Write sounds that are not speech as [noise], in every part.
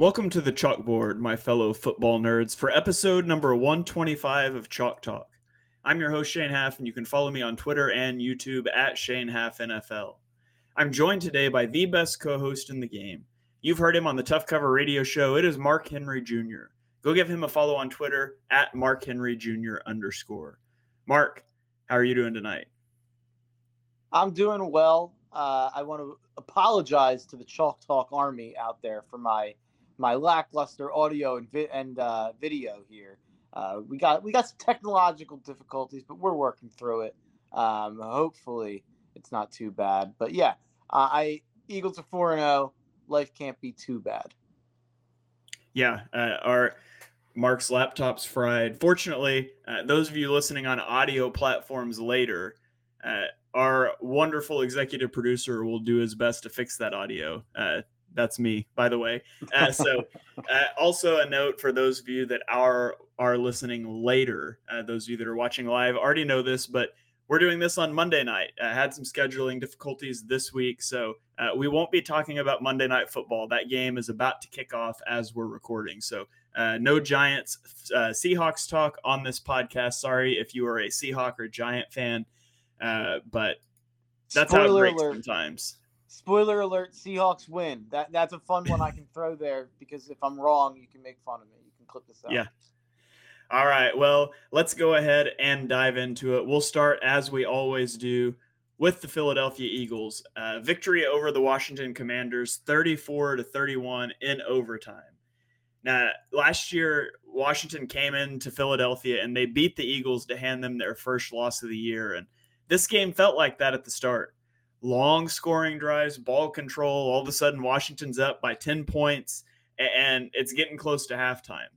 Welcome to the chalkboard, my fellow football nerds, for episode number 125 of Chalk Talk. I'm your host, Shane Haff, and you can follow me on Twitter and YouTube at Shane Haff NFL. I'm joined today by the best co host in the game. You've heard him on the Tough Cover radio show. It is Mark Henry Jr. Go give him a follow on Twitter at Mark Henry Jr. underscore. Mark, how are you doing tonight? I'm doing well. Uh, I want to apologize to the Chalk Talk Army out there for my my lackluster audio and, vi- and uh, video here. Uh, we got we got some technological difficulties, but we're working through it. Um, hopefully, it's not too bad. But yeah, uh, I Eagles are four and zero. Oh. Life can't be too bad. Yeah, uh, our Mark's laptop's fried. Fortunately, uh, those of you listening on audio platforms later, uh, our wonderful executive producer will do his best to fix that audio that's me, by the way. [laughs] Uh, so, uh, also a note for those of you that are are listening later, uh, those of you that are watching live already know this, but we're doing this on Monday night. I had some scheduling difficulties this week, so uh, we won't be talking about Monday Night Football. That game is about to kick off as we're recording, so uh, no Giants uh, Seahawks talk on this podcast. Sorry if you are a Seahawk or Giant fan, but that's Spoiler how it breaks alert. sometimes. Spoiler alert: Seahawks win. That that's a fun one I can throw there because if I'm wrong, you can make fun of me. You can clip this out. Yeah. All right. Well, let's go ahead and dive into it. We'll start as we always do with the Philadelphia Eagles. Uh, victory over the Washington Commanders, 34 to 31 in overtime. Now, last year, Washington came into Philadelphia and they beat the Eagles to hand them their first loss of the year. And this game felt like that at the start long scoring drives, ball control. All of a sudden, Washington's up by 10 points and it's getting close to halftime.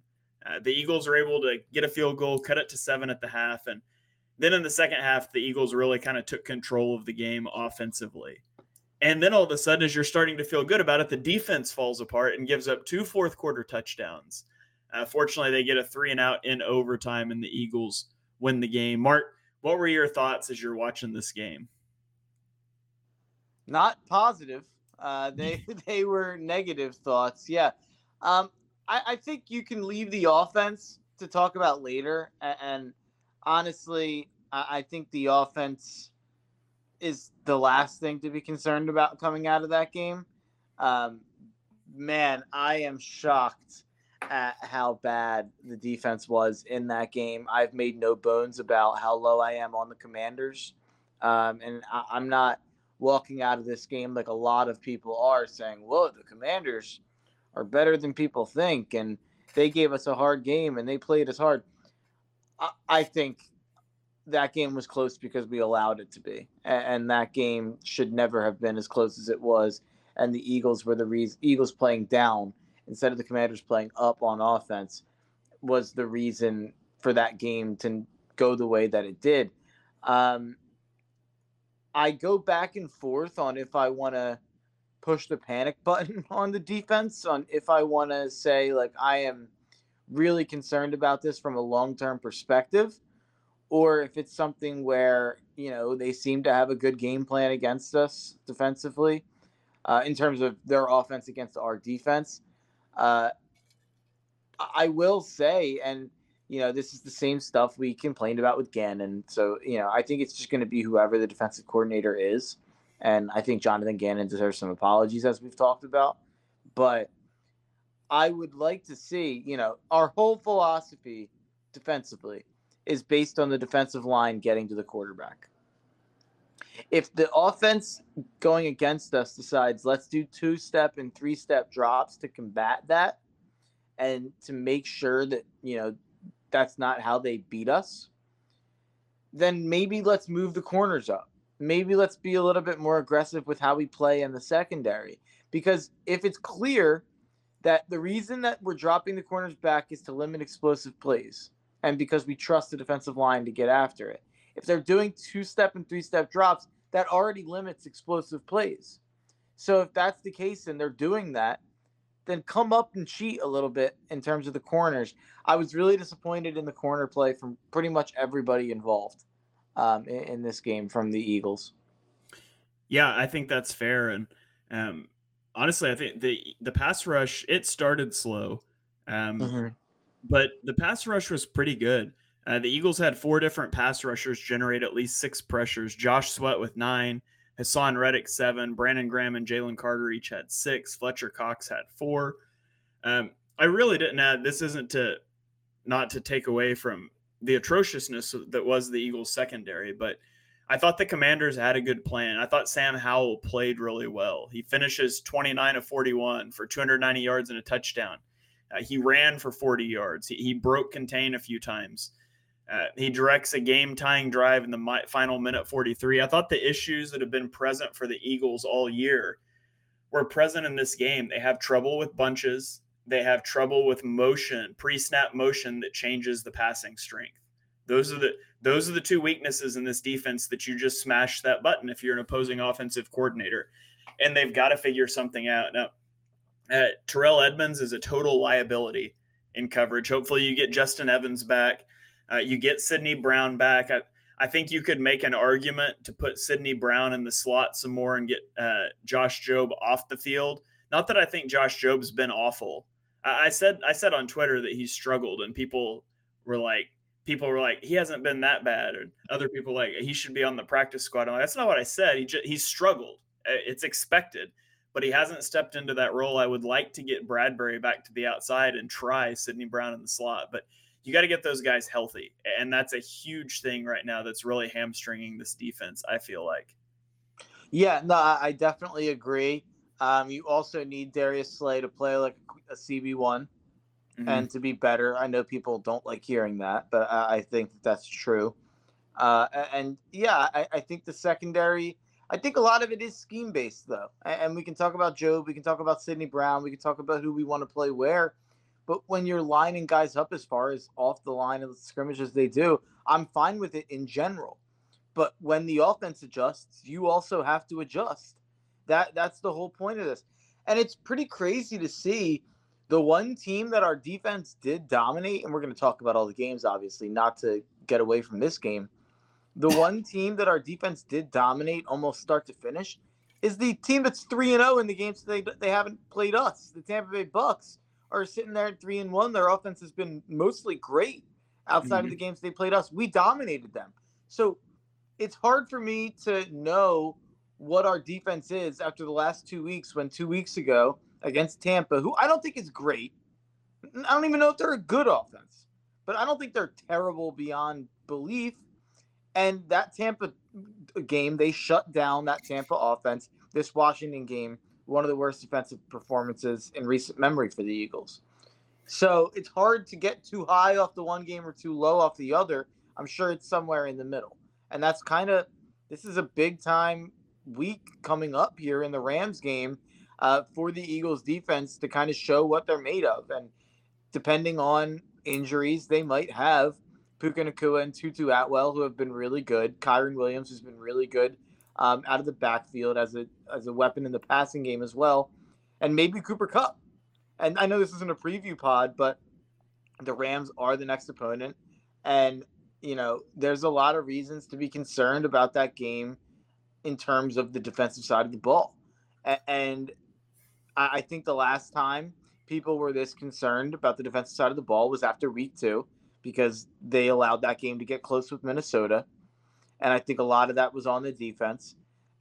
Uh, the Eagles are able to get a field goal, cut it to seven at the half. And then in the second half, the Eagles really kind of took control of the game offensively. And then all of a sudden, as you're starting to feel good about it, the defense falls apart and gives up two fourth quarter touchdowns. Uh, fortunately, they get a three and out in overtime, and the Eagles win the game. Mark, what were your thoughts as you're watching this game? Not positive. Uh, they [laughs] they were negative thoughts. Yeah, um, I, I think you can leave the offense to talk about later. And, and honestly, I, I think the offense is the last thing to be concerned about coming out of that game. Um, man, I am shocked at how bad the defense was in that game. I've made no bones about how low I am on the Commanders, um, and I, I'm not walking out of this game like a lot of people are saying, "Whoa, the Commanders are better than people think," and they gave us a hard game and they played us hard. I, I think that game was close because we allowed it to be, and, and, that game should never have been as close as it was. And the Eagles were the reason. Eagles playing down instead of the Commanders playing up on offense was the reason for that game to go the way that it did. Um, I go back and forth on if I want to push the panic [laughs] button on the defense, on if I want to say, like, I am really concerned about this from a long term perspective, or if it's something where, you know, they seem to have a good game plan against us defensively uh, in terms of their offense against our defense. Uh, I will say, and you know, this is the same stuff we complained about with Gannon. So, you know, I think it's just going to be whoever the defensive coordinator is. And I think Jonathan Gannon deserves some apologies, as we've talked about. But I would like to see, you know, our whole philosophy defensively is based on the defensive line getting to the quarterback. If the offense going against us decides let's do two step and three step drops to combat that and to make sure that, you know, that's not how they beat us, then maybe let's move the corners up. Maybe let's be a little bit more aggressive with how we play in the secondary. Because if it's clear that the reason that we're dropping the corners back is to limit explosive plays and because we trust the defensive line to get after it. If they're doing two step and three step drops, that already limits explosive plays. So if that's the case and they're doing that, then come up and cheat a little bit in terms of the corners. I was really disappointed in the corner play from pretty much everybody involved um, in, in, this game from the Eagles. Yeah, I think that's fair. And um, honestly, I think the the pass rush it started slow, um, mm-hmm. but the pass rush was pretty good. Uh, the Eagles had four different pass rushers generate at least six pressures. Josh Sweat with nine, Haason Reddick seven, Brandon Graham and Jalen Carter each had six. Fletcher Cox had four. Um, I really didn't add. This isn't to not to take away from the atrociousness that was the Eagles secondary, but I thought the Commanders had a good plan. I thought Sam Howell played really well. He finishes 29 of 41 for 290 yards and a touchdown. Uh, he ran for 40 yards. He, he broke contain a few times. Uh, he directs a game tying drive in the mi- final minute 43. I thought the issues that have been present for the Eagles all year were present in this game. They have trouble with bunches, they have trouble with motion, pre snap motion that changes the passing strength. Those are the those are the two weaknesses in this defense that you just smash that button if you're an opposing offensive coordinator, and they've got to figure something out. Now, uh, Terrell Edmunds is a total liability in coverage. Hopefully, you get Justin Evans back. Uh, you get Sydney Brown back. I, I think you could make an argument to put Sydney Brown in the slot some more and get uh, Josh Jobe off the field. Not that I think Josh Jobe's been awful. I, I said I said on Twitter that he struggled, and people were like, people were like, he hasn't been that bad, or other people like he should be on the practice squad. I'm like, that's not what I said. He just, he struggled. It's expected, but he hasn't stepped into that role. I would like to get Bradberry back to the outside and try Sydney Brown in the slot, but you got to get those guys healthy. And that's a huge thing right now that's really hamstringing this defense, I feel like. Yeah, no, I definitely agree. Um, you also need Darius Slay to play like a CB1 mm-hmm. and to be better. I know people don't like hearing that, but I, I think that that's true. Uh, and yeah, I, I, think the secondary, I think a lot of it is scheme based, though. And, and we can talk about Jobe, we can talk about Sydney Brown, we can talk about who we want to play where. But when you're lining guys up as far as off the line of the scrimmage as they do, I'm fine with it in general. But when the offense adjusts, you also have to adjust. That that's the whole point of this. And it's pretty crazy to see the one team that our defense did dominate, and we're going to talk about all the games, obviously, not to get away from this game. The [laughs] one team that our defense did dominate almost start to finish is the team that's 3 and 0 in the games they they haven't played us, the Tampa Bay Bucks are sitting there at three and one. Their offense has been mostly great outside mm-hmm. of the games they played us. We dominated them. So it's hard for me to know what our defense is after the last two weeks when two weeks ago against Tampa, who I don't think is great. I don't even know if they're a good offense, but I don't think they're terrible beyond belief. And that Tampa game, they shut down that Tampa offense. This Washington game, one of the worst defensive performances in recent memory for the Eagles. So it's hard to get too high off the one game or too low off the other. I'm sure it's somewhere in the middle. And that's kind of this is a big time week coming up here in the Rams game uh, for the Eagles defense to kind of show what they're made of. And depending on injuries, they might have Puka Nacua and Tutu Atwell, who have been really good. Kyren Williams, who's been really good um, out of the backfield as a as a weapon in the passing game as well, and maybe Cooper Kupp. And I know this isn't a preview pod, but the Rams are the next opponent, and you know there's a lot of reasons to be concerned about that game in terms of the defensive side of the ball, and I think the last time people were this concerned about the defensive side of the ball was after week two because they allowed that game to get close with Minnesota and I think a lot of that was on the defense.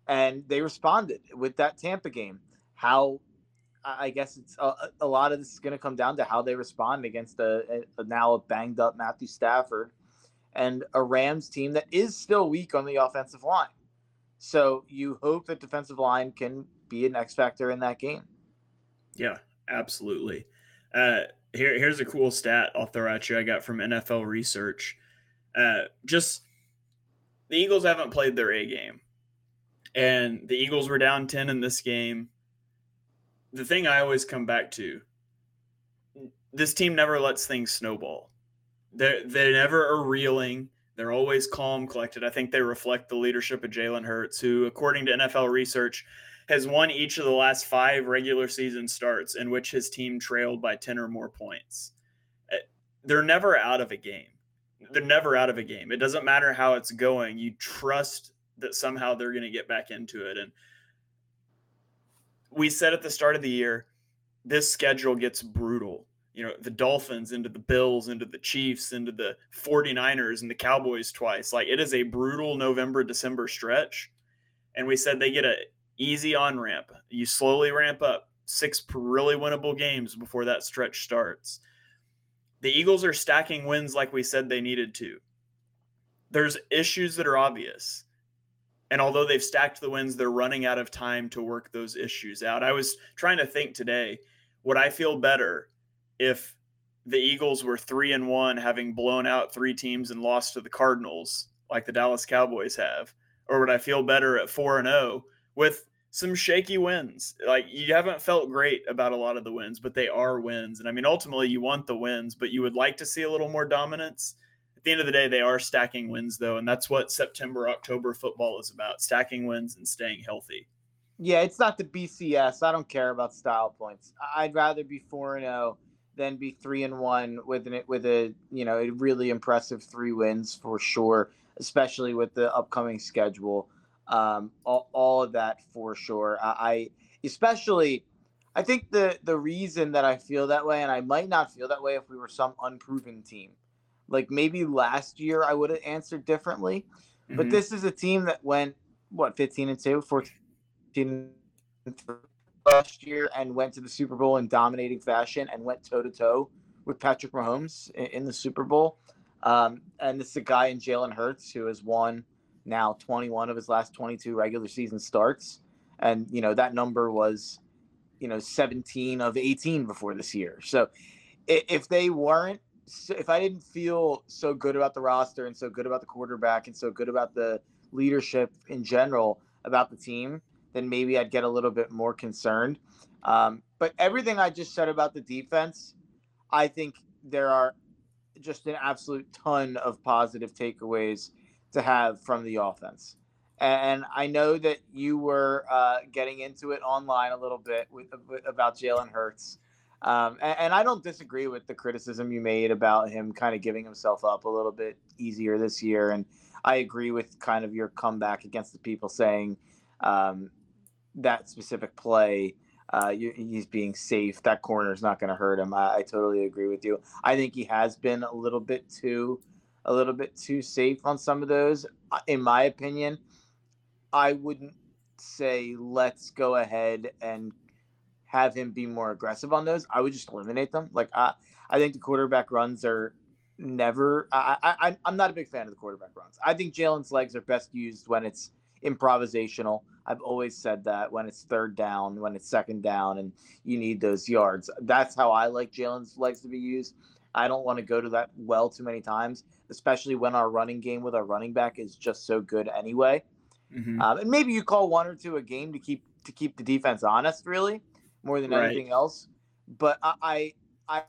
And they responded with that Tampa game. How I guess it's a, a lot of this is going to come down to how they respond against a, a, now a banged up Matthew Stafford and a Rams team that is still weak on the offensive line. So you hope that defensive line can be an X factor in that game. Yeah, absolutely. Uh, here, here's a cool stat I'll throw at you. I got from NFL Research. Uh, just the Eagles haven't played their A game. And the Eagles were down 10 in this game. The thing I always come back to this team never lets things snowball. They they never are reeling. They're always calm, collected. I think they reflect the leadership of Jalen Hurts, who, according to NFL research, has won each of the last five regular season starts in which his team trailed by 10 or more points. Eh, they're never out of a game they're never out of a game. It doesn't matter how it's going. You trust that somehow they're going to get back into it. And we said at the start of the year, this schedule gets brutal. You know, the Dolphins into the Bills, into the Chiefs, into the 49ers and the Cowboys twice. Like it is a brutal November, December stretch. And we said they get a easy on ramp. You slowly ramp up six really winnable games before that stretch starts. The Eagles are stacking wins like we said they needed to. There's issues that are obvious. And although they've stacked the wins, they're running out of time to work those issues out. I was trying to think today, would I feel better if the Eagles were three and one, having blown out three teams and lost to the Cardinals, like the Dallas Cowboys have? Or would I feel better at four and oh with some shaky wins. Like you haven't felt great about a lot of the wins, but they are wins. And I mean, ultimately, you want the wins, but you would like to see a little more dominance. At the end of the day, they are stacking wins, though. And that's what September, October football is about stacking wins and staying healthy. Yeah, it's not the BCS. I don't care about style points. I'd rather be 4 and 0 than be 3 and 1 with an, with a, you know, a really impressive 3 wins for sure, especially with the upcoming schedule um, all, all of that for sure. I, I especially I think the the reason that I feel that way, and I might not feel that way if we were some unproven team. Like maybe last year I would have answered differently, mm-hmm. but this is a team that went what 15 and 2, 14 last year and went to the Super Bowl in dominating fashion and went toe to toe with Patrick Mahomes in, in the Super Bowl. Um, and this is a guy in Jalen Hurts who has won now 21 of his last 22 regular season starts. And, you know, that number was, you know, 17 of 18 before this year. So if they weren't, if I didn't feel so good about the roster and so good about the quarterback and so good about the leadership in general about the team, then maybe I'd get a little bit more concerned. Um, but everything I just said about the defense, I think there are just an absolute ton of positive takeaways to have from the offense. And I know that you were uh, getting into it online a little bit with, with about Jalen Hurts. Um, and, and, I don't disagree with the criticism you made about him kind of giving himself up a little bit easier this year. And I agree with kind of your comeback against the people saying um, that specific play. Uh, you, he's being safe. That corner is not going to hurt him. I, I, totally agree with you. I think he has been a little bit too a little bit too safe on some of those. In my opinion, I wouldn't say let's go ahead and have him be more aggressive on those. I would just eliminate them. Like I, I think the quarterback runs are never. I, I, I'm not a big fan of the quarterback runs. I think Jalen's legs are best used when it's improvisational. I've always said that when it's third down, when it's second down, and you need those yards. That's how I like Jalen's legs to be used. I don't want to go to that well too many times, especially when our running game with our running back is just so good anyway. Mm-hmm. Um, and maybe you call one or two a game to keep to keep the defense honest, really, more than right. anything else. But I, I,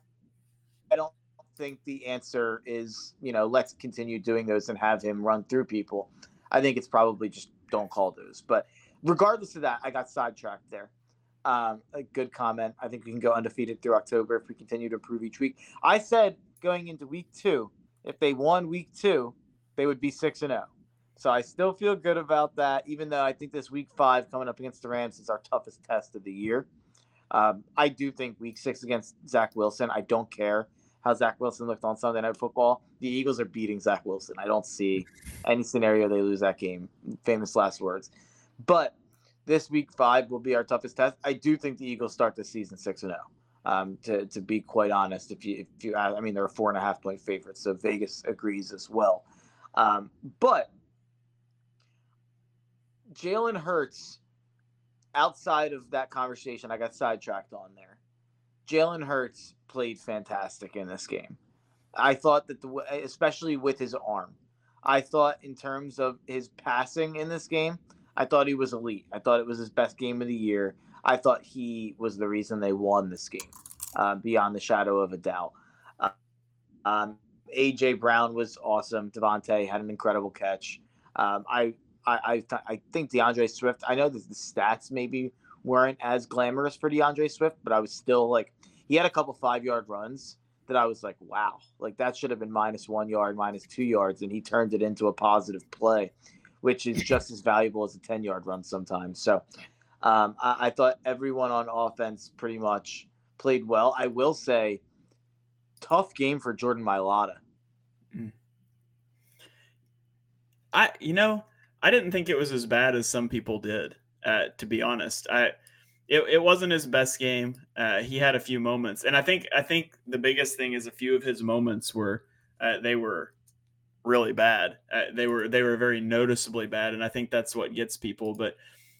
I don't think the answer is you know let's continue doing those and have him run through people. I think it's probably just don't call those. But regardless of that, I got sidetracked there. Um, a good comment. I think we can go undefeated through October if we continue to improve each week. I said going into week two, if they won week two, they would be six and zero. Oh. So I still feel good about that, even though I think this week five coming up against the Rams is our toughest test of the year. Um, I do think week six against Zach Wilson, I don't care how Zach Wilson looked on Sunday Night Football. The Eagles are beating Zach Wilson. I don't see any scenario they lose that game. Famous last words. But this week five will be our toughest test. I do think the Eagles start the season six and zero. Oh, um, to to be quite honest, if you if you I mean they're a four and a half point favorites, so Vegas agrees as well. Um, but Jalen Hurts, outside of that conversation, I got sidetracked on there. Jalen Hurts played fantastic in this game. I thought that the especially with his arm, I thought in terms of his passing in this game, I thought he was elite. I thought it was his best game of the year. I thought he was the reason they won this game, uh, beyond the shadow of a doubt. Uh, um, AJ Brown was awesome. DeVonta had an incredible catch. Um, I I I, th- I, think DeAndre Swift. I know that the stats maybe weren't as glamorous for DeAndre Swift, but I was still like he had a couple five yard runs that I was like, wow, like that should have been minus one yard, minus two yards, and he turned it into a positive play which is just as valuable as a 10 yard run sometimes. So Um, I, I thought everyone on offense pretty much played well. I will say, tough game for Jordan Mailata. I, you know, I didn't think it was as bad as some people did. Uh, to be honest, I, it, it wasn't his best game. Uh, he had a few moments, and I think I think the biggest thing is a few of his moments were uh, they were really bad. Uh, they were they were very noticeably bad, and I think that's what gets people. But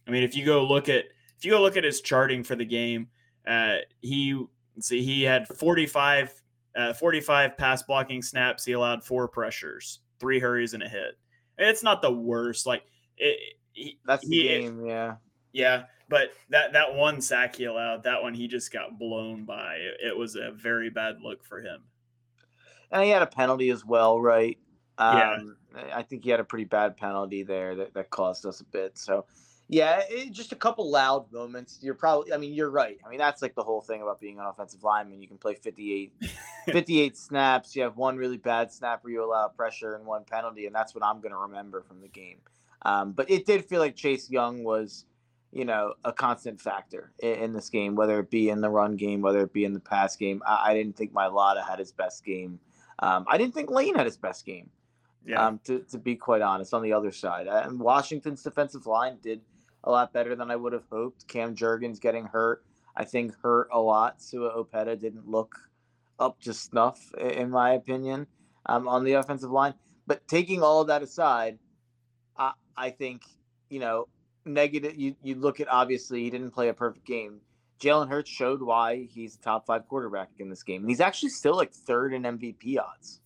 I mean, if you go look at if you go look at his charting for the game, uh, he see he had 45, uh, 45 pass blocking snaps. He allowed four pressures, three hurries, and a hit. It's not the worst. Like it, he, that's the he, game, yeah, yeah. But that that one sack he allowed, that one he just got blown by. It, it was a very bad look for him. And he had a penalty as well, right? Um, yeah. I think he had a pretty bad penalty there that, that cost us a bit. So yeah, it, just a couple loud moments. You're probably, I mean, you're right. I mean, that's like the whole thing about being an offensive lineman. You can play 58, [laughs] 58 snaps. You have one really bad snap where you allow pressure and one penalty, and that's what I'm going to remember from the game. Um, but it did feel like Chase Young was, you know, a constant factor in, in, this game, whether it be in the run game, whether it be in the pass game. I, I didn't think Mailata had his best game. Um, I didn't think Lane had his best game. Yeah. Um, to, to be quite honest, on the other side, and Washington's defensive line did – a lot better than I would have hoped. Cam Jurgens getting hurt, I think, hurt a lot. Sua Opeta didn't look up to snuff, in my opinion, um, on the offensive line. But taking all of that aside, I, I think, you know, negative, you, you look at obviously he didn't play a perfect game. Jalen Hurts showed why he's a top five quarterback in this game. And he's actually still like third in MVP odds.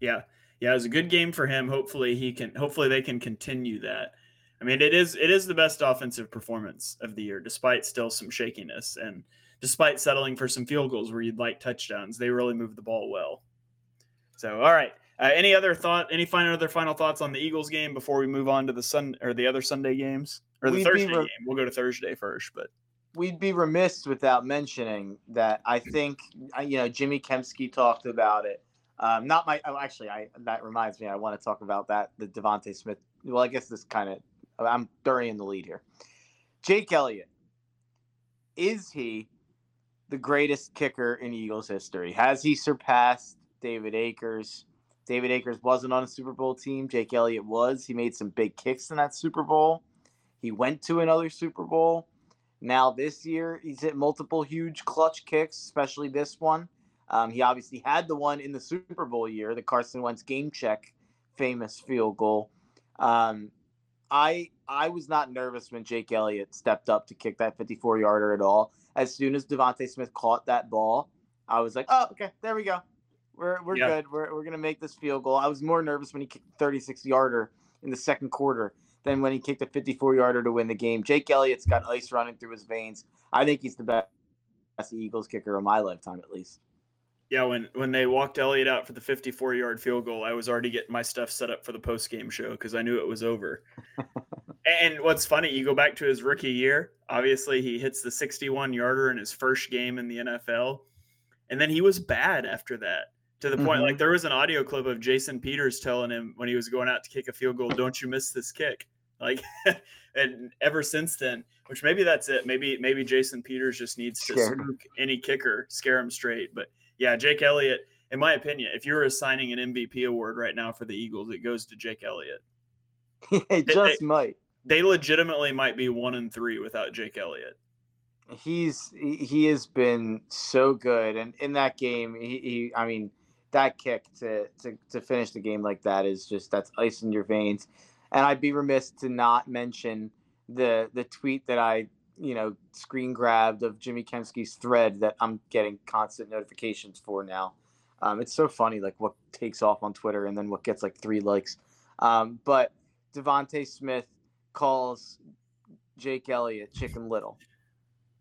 Yeah. Yeah, it was a good game for him. Hopefully he can hopefully they can continue that. I mean, it is it is the best offensive performance of the year, despite still some shakiness and despite settling for some field goals where you'd like touchdowns. They really moved the ball well. So, all right. Uh, any other thought? Any final other final thoughts on the Eagles game before we move on to the Sun or the other Sunday games or the we'd Thursday re- game? We'll go to Thursday first, but we'd be remiss without mentioning that I think you know Jimmy Kempski talked about it. Um, not my. Oh, actually, I that reminds me. I want to talk about that. The DeVonta Smith. Well, I guess this kind of I'm in the lead here. Jake Elliott, is he the greatest kicker in Eagles history? Has he surpassed David Akers? David Akers wasn't on a Super Bowl team. Jake Elliott was. He made some big kicks in that Super Bowl. He went to another Super Bowl. Now this year, he's hit multiple huge clutch kicks, especially this one. Um, he obviously had the one in the Super Bowl year, the Carson Wentz game check famous field goal. Um, I I was not nervous when Jake Elliott stepped up to kick that 54 yarder at all. As soon as DeVonta Smith caught that ball, I was like, oh, okay, there we go. We're we're yeah. good. We're we're gonna make this field goal. I was more nervous when he kicked 36 yarder in the second quarter than when he kicked a 54 yarder to win the game. Jake Elliott's got ice running through his veins. I think he's the best Eagles kicker of my lifetime, at least yeah, when when they walked Elliott out for the 54 yard field goal, I was already getting my stuff set up for the post game show because I knew it was over. [laughs] and what's funny, you go back to his rookie year. Obviously, he hits the 61 yarder in his first game in the NFL, and then he was bad after that. To the point, mm-hmm. like there was an audio clip of Jason Peters telling him when he was going out to kick a field goal, "Don't you miss this kick." Like, [laughs] and ever since then, which maybe that's it. Maybe maybe Jason Peters just needs to spook any kicker, scare him straight. But yeah, Jake Elliott, in my opinion, if you were assigning an MVP award right now for the Eagles, it goes to Jake Elliott. [laughs] it just they, might. They legitimately might be one and three without Jake Elliott. He's he has been so good, and in that game, he, he I mean, that kick to, to to finish the game like that is just that's ice in your veins. And I'd be remiss to not mention the the tweet that I you know, screen grabbed of Jimmy Kempski's thread that I'm getting constant notifications for now. Um, it's so funny, like what takes off on Twitter and then what gets like three likes. Um, but DeVonta Smith calls Jake Elliott Chicken Little,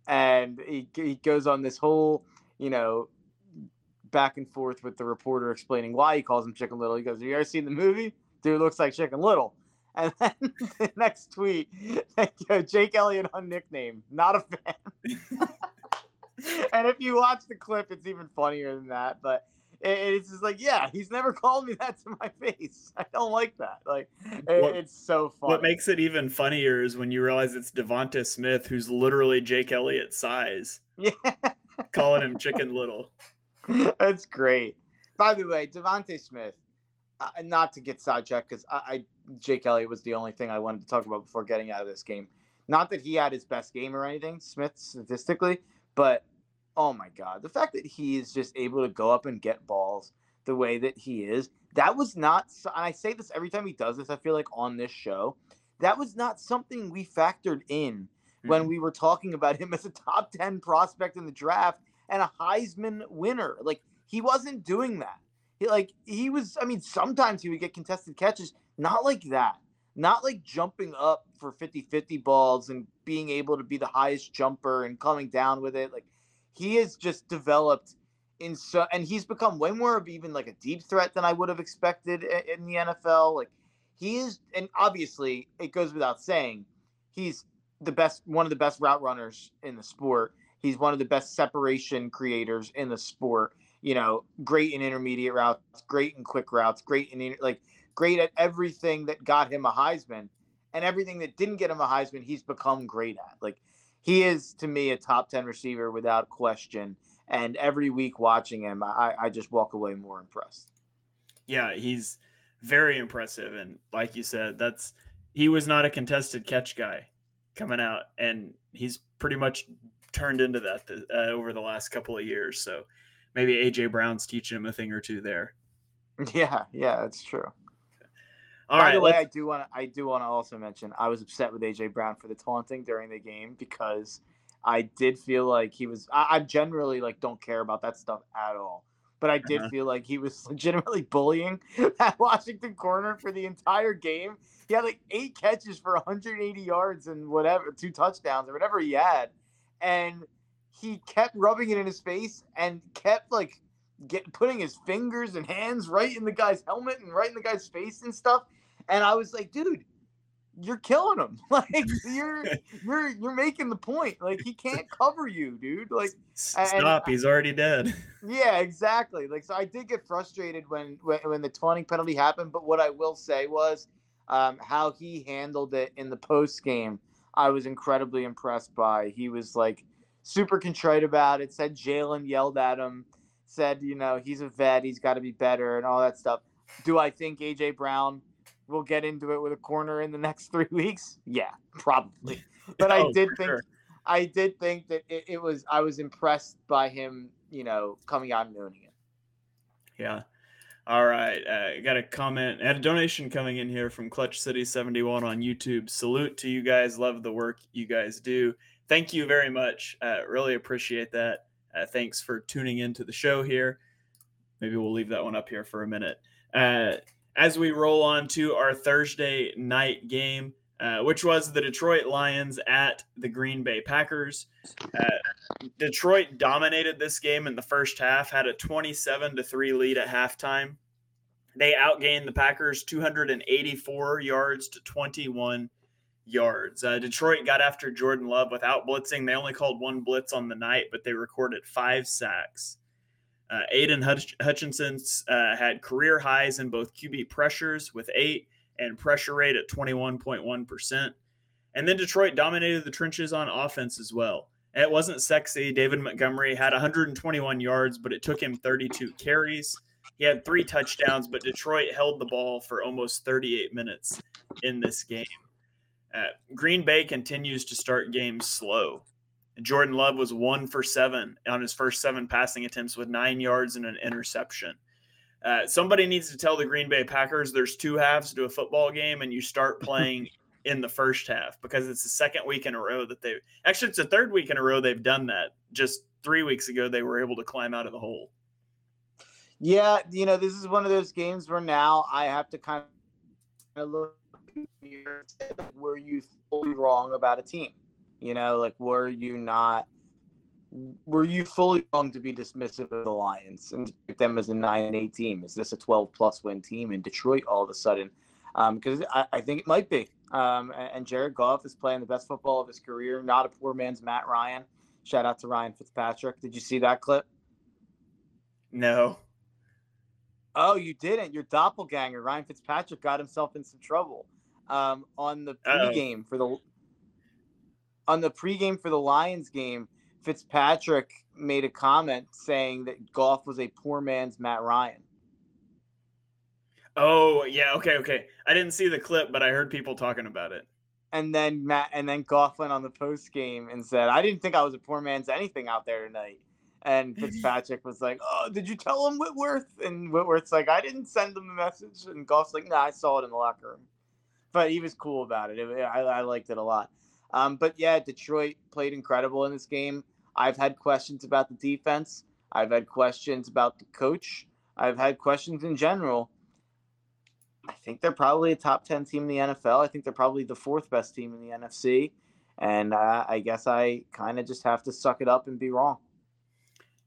and he he goes on this whole, you know, back and forth with the reporter explaining why he calls him Chicken Little. He goes, "Have you ever seen the movie? Dude looks like Chicken Little." And then [laughs] the next tweet, Jake Elliott on nickname, not a fan. and if you watch the clip, it's even funnier than that. But it's just like, yeah, he's never [laughs] called me that to my face. I don't like that. Like, what, it's so funny. What makes it even funnier is when you realize it's Devonta Smith, who's literally Jake Elliott size. [laughs] Yeah. calling him Chicken Little. That's great. By the way, Devonta Smith, uh, not to get sidetracked because I, I, Jake Elliott was the only thing I wanted to talk about before getting out of this game. Not that he had his best game or anything, Smith statistically, but oh my god, the fact that he is just able to go up and get balls the way that he is, that was not. And I say this every time he does this. I feel like on this show, that was not something we factored in mm-hmm. when we were talking about him [laughs] as a top ten prospect in the draft and a Heisman winner. Like he wasn't doing that. He like he was. I mean, sometimes he would get contested catches, not like that. Not like jumping up for 50-50 balls and being able to be the highest jumper and coming down with it. Like he has just developed in so and he's become way more of even like a deep threat than I would have expected in the NFL. Like he is, and obviously it goes without saying, he's the best, one of the best route runners in the sport. He's one of the best separation creators in the sport. You know, great in intermediate routes, great in quick routes, great in like great at everything that got him a Heisman, and everything that didn't get him a Heisman, he's become great at. Like he is to me a top 10 receiver without question. And every week watching him, I, I just walk away more impressed. Yeah, he's very impressive. And like you said, that's he was not a contested catch guy coming out, and he's pretty much turned into that uh, over the last couple of years. So maybe AJ Brown's teaching him a thing or two there. [laughs] Yeah, yeah, that's true. All By right, the way, let's... I do want to I do want to also mention I was upset with AJ Brown for the taunting during the game because I did feel like he was. I, I generally like don't care about that stuff at all, but I did uh-huh. feel like he was [laughs] legitimately bullying [laughs] that Washington corner for the entire game. He had like eight catches for 180 yards and whatever, two touchdowns or whatever he had, and he kept rubbing it in his face and kept like get putting his fingers and hands right in the guy's helmet and right in the guy's face and stuff. And I was like, dude, you're killing him. [laughs] Like you're you're you're making the point. Like he can't cover you, dude. Like stop, he's already dead. [laughs] Yeah, exactly. Like so I did get frustrated when when, when the taunting penalty happened, but what I will say was um, how he handled it in the post game. I was incredibly impressed by. He was like super contrite about it. Said Jalen yelled at him. Said you know he's a vet. He's got to be better and all that stuff. Do I think AJ Brown we'll get into it with a corner in the next [laughs] three weeks? Yeah, probably. [laughs] But oh, I did think sure. I did think that it, it, was I was impressed by him, you know, coming out and owning it. Yeah. All right. I uh, got a comment and a donation coming in here from Clutch City 71 on YouTube. Salute to you guys. Love the work you guys do. Thank you very much. Uh, really appreciate that. Uh, thanks for tuning into the show here. Maybe we'll leave that one up here for a minute. Uh, as we roll on to our Thursday night game, uh, which was the Detroit Lions at the Green Bay Packers. Uh, Detroit dominated this game in the first half, had a 27 to 3 lead at halftime. They outgained the Packers 284 yards to 21 yards. Uh, Detroit got after Jordan Love without blitzing. They only called one blitz on the night, but they recorded five sacks. Uh, Aidan Hutch- Hutchinson's uh, had career highs in both QB pressures with eight and pressure rate at 21.1%. And then Detroit dominated the trenches on offense as well. It wasn't sexy. David Montgomery had 121 yards, but it took him 32 carries. He had three touchdowns, but Detroit held the ball for almost 38 minutes in this game. Uh, Green Bay continues to start games slow. Jordan Love was one for seven on his first seven passing attempts with nine yards and an interception. Uh, somebody needs to tell the Green Bay Packers there's two halves to a football game, and you start [laughs] playing in the first half because it's the second week in a row that they actually it's the third week in a row they've done that. Just three weeks ago, they were able to climb out of the hole. Yeah, you know, this is one of those games where now I have to kind of look were you fully wrong about a team? You know, like were you not were you fully wrong to be dismissive of the Lions and them as a nine and eight team? Is this a twelve plus win team in Detroit all of a sudden? Because um, I, I, think it might be. Um, and Jared Goff is playing the best football of his career. Not a poor man's Matt Ryan. Shout out to Ryan Fitzpatrick. Did you see that clip? No. Oh, you didn't. Your doppelganger, Ryan Fitzpatrick, got himself in some trouble um, on the pregame Uh-oh. for the on the pregame for the Lions game. Fitzpatrick made a comment saying that Goff was a poor man's Matt Ryan. Oh yeah, okay, okay. I didn't see the clip, but I heard people talking about it. And then Matt, and then Goff went on the post game and said, "I didn't think I was a poor man's anything out there tonight." And [laughs] Fitzpatrick was like, "Oh, did you tell him Whitworth?" And Whitworth's like, "I didn't send him the message." And Goff's like, "Nah, I saw it in the locker room." But he was cool about it. it I, I liked it a lot. Um, but yeah, Detroit played incredible in this game. I've had questions about the defense. I've had questions about the coach. I've had questions in general. I think they're probably a top 10 team in the NFL. I think they're probably the fourth best team in the NFC. And uh, I guess I kind of just have to suck it up and be wrong.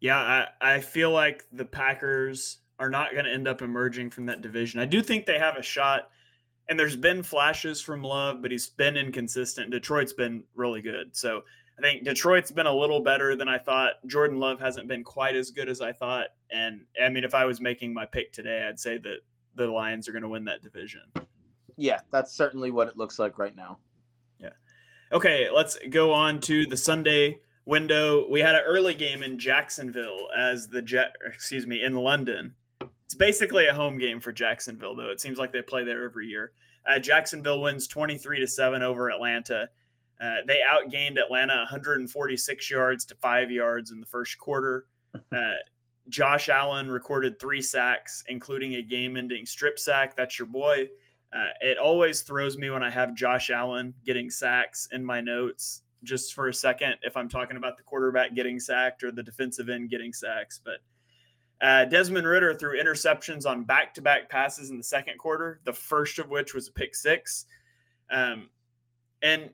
Yeah, I, I feel like the Packers are not going to end up emerging from that division. I do think they have a shot. And there's been flashes from Love, but he's been inconsistent. Detroit's been really good. So I think Detroit's been a little better than I thought. Jordan Love hasn't been quite as good as I thought. And I mean, if I was making my pick today, I'd say that the Lions are going to win that division. Yeah, that's certainly what it looks like right now. Yeah. Okay, let's go on to the Sunday window. We had an early game in Jacksonville as the Jet, excuse me, in London. It's basically a home game for Jacksonville, though. It seems like they play there every year. Uh, Jacksonville wins 23 to 7 over Atlanta. Uh, they outgained Atlanta 146 yards to five yards in the first quarter. [laughs] Uh, Josh Allen recorded three sacks, including a game ending strip sack. That's your boy. Uh, it always throws me when I have Josh Allen getting sacks in my notes, just for a second, if I'm talking about the quarterback getting sacked or the defensive end getting sacks. But uh, Desmond Ridder threw interceptions on back to back passes in the second quarter, the first of which was a pick six. Um, and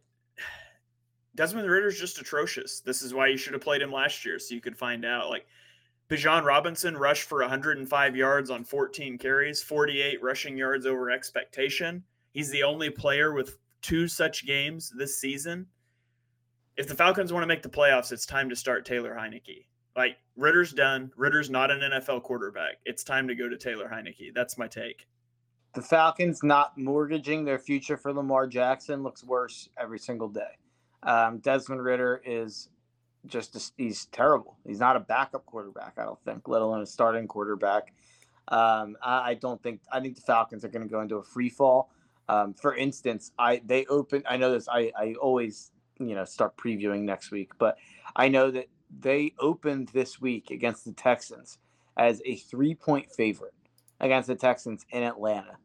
Desmond Ridder's just atrocious. This is why you should have played him last year so you could find out. Like, Bijan Robinson rushed for 105 yards on 14 carries, 48 rushing yards over expectation. He's the only player with two such games this season. If the Falcons want to make the playoffs, it's time to start Taylor Heinicke. Like Ridder's done. Ridder's not an NFL quarterback. It's time to go to Taylor Heinicke. That's my take. The Falcons not mortgaging their future for Lamar Jackson looks worse every single day. Um, Desmond Ridder is just a, he's terrible. He's not a backup quarterback, I don't think, let alone a starting quarterback. Um, I, I, don't think I think the Falcons are going to go into a free fall. Um, for instance, I they open. I know this. I I always you know start previewing next week, but I know that they opened this week against the Texans as a three point favorite against the Texans in Atlanta.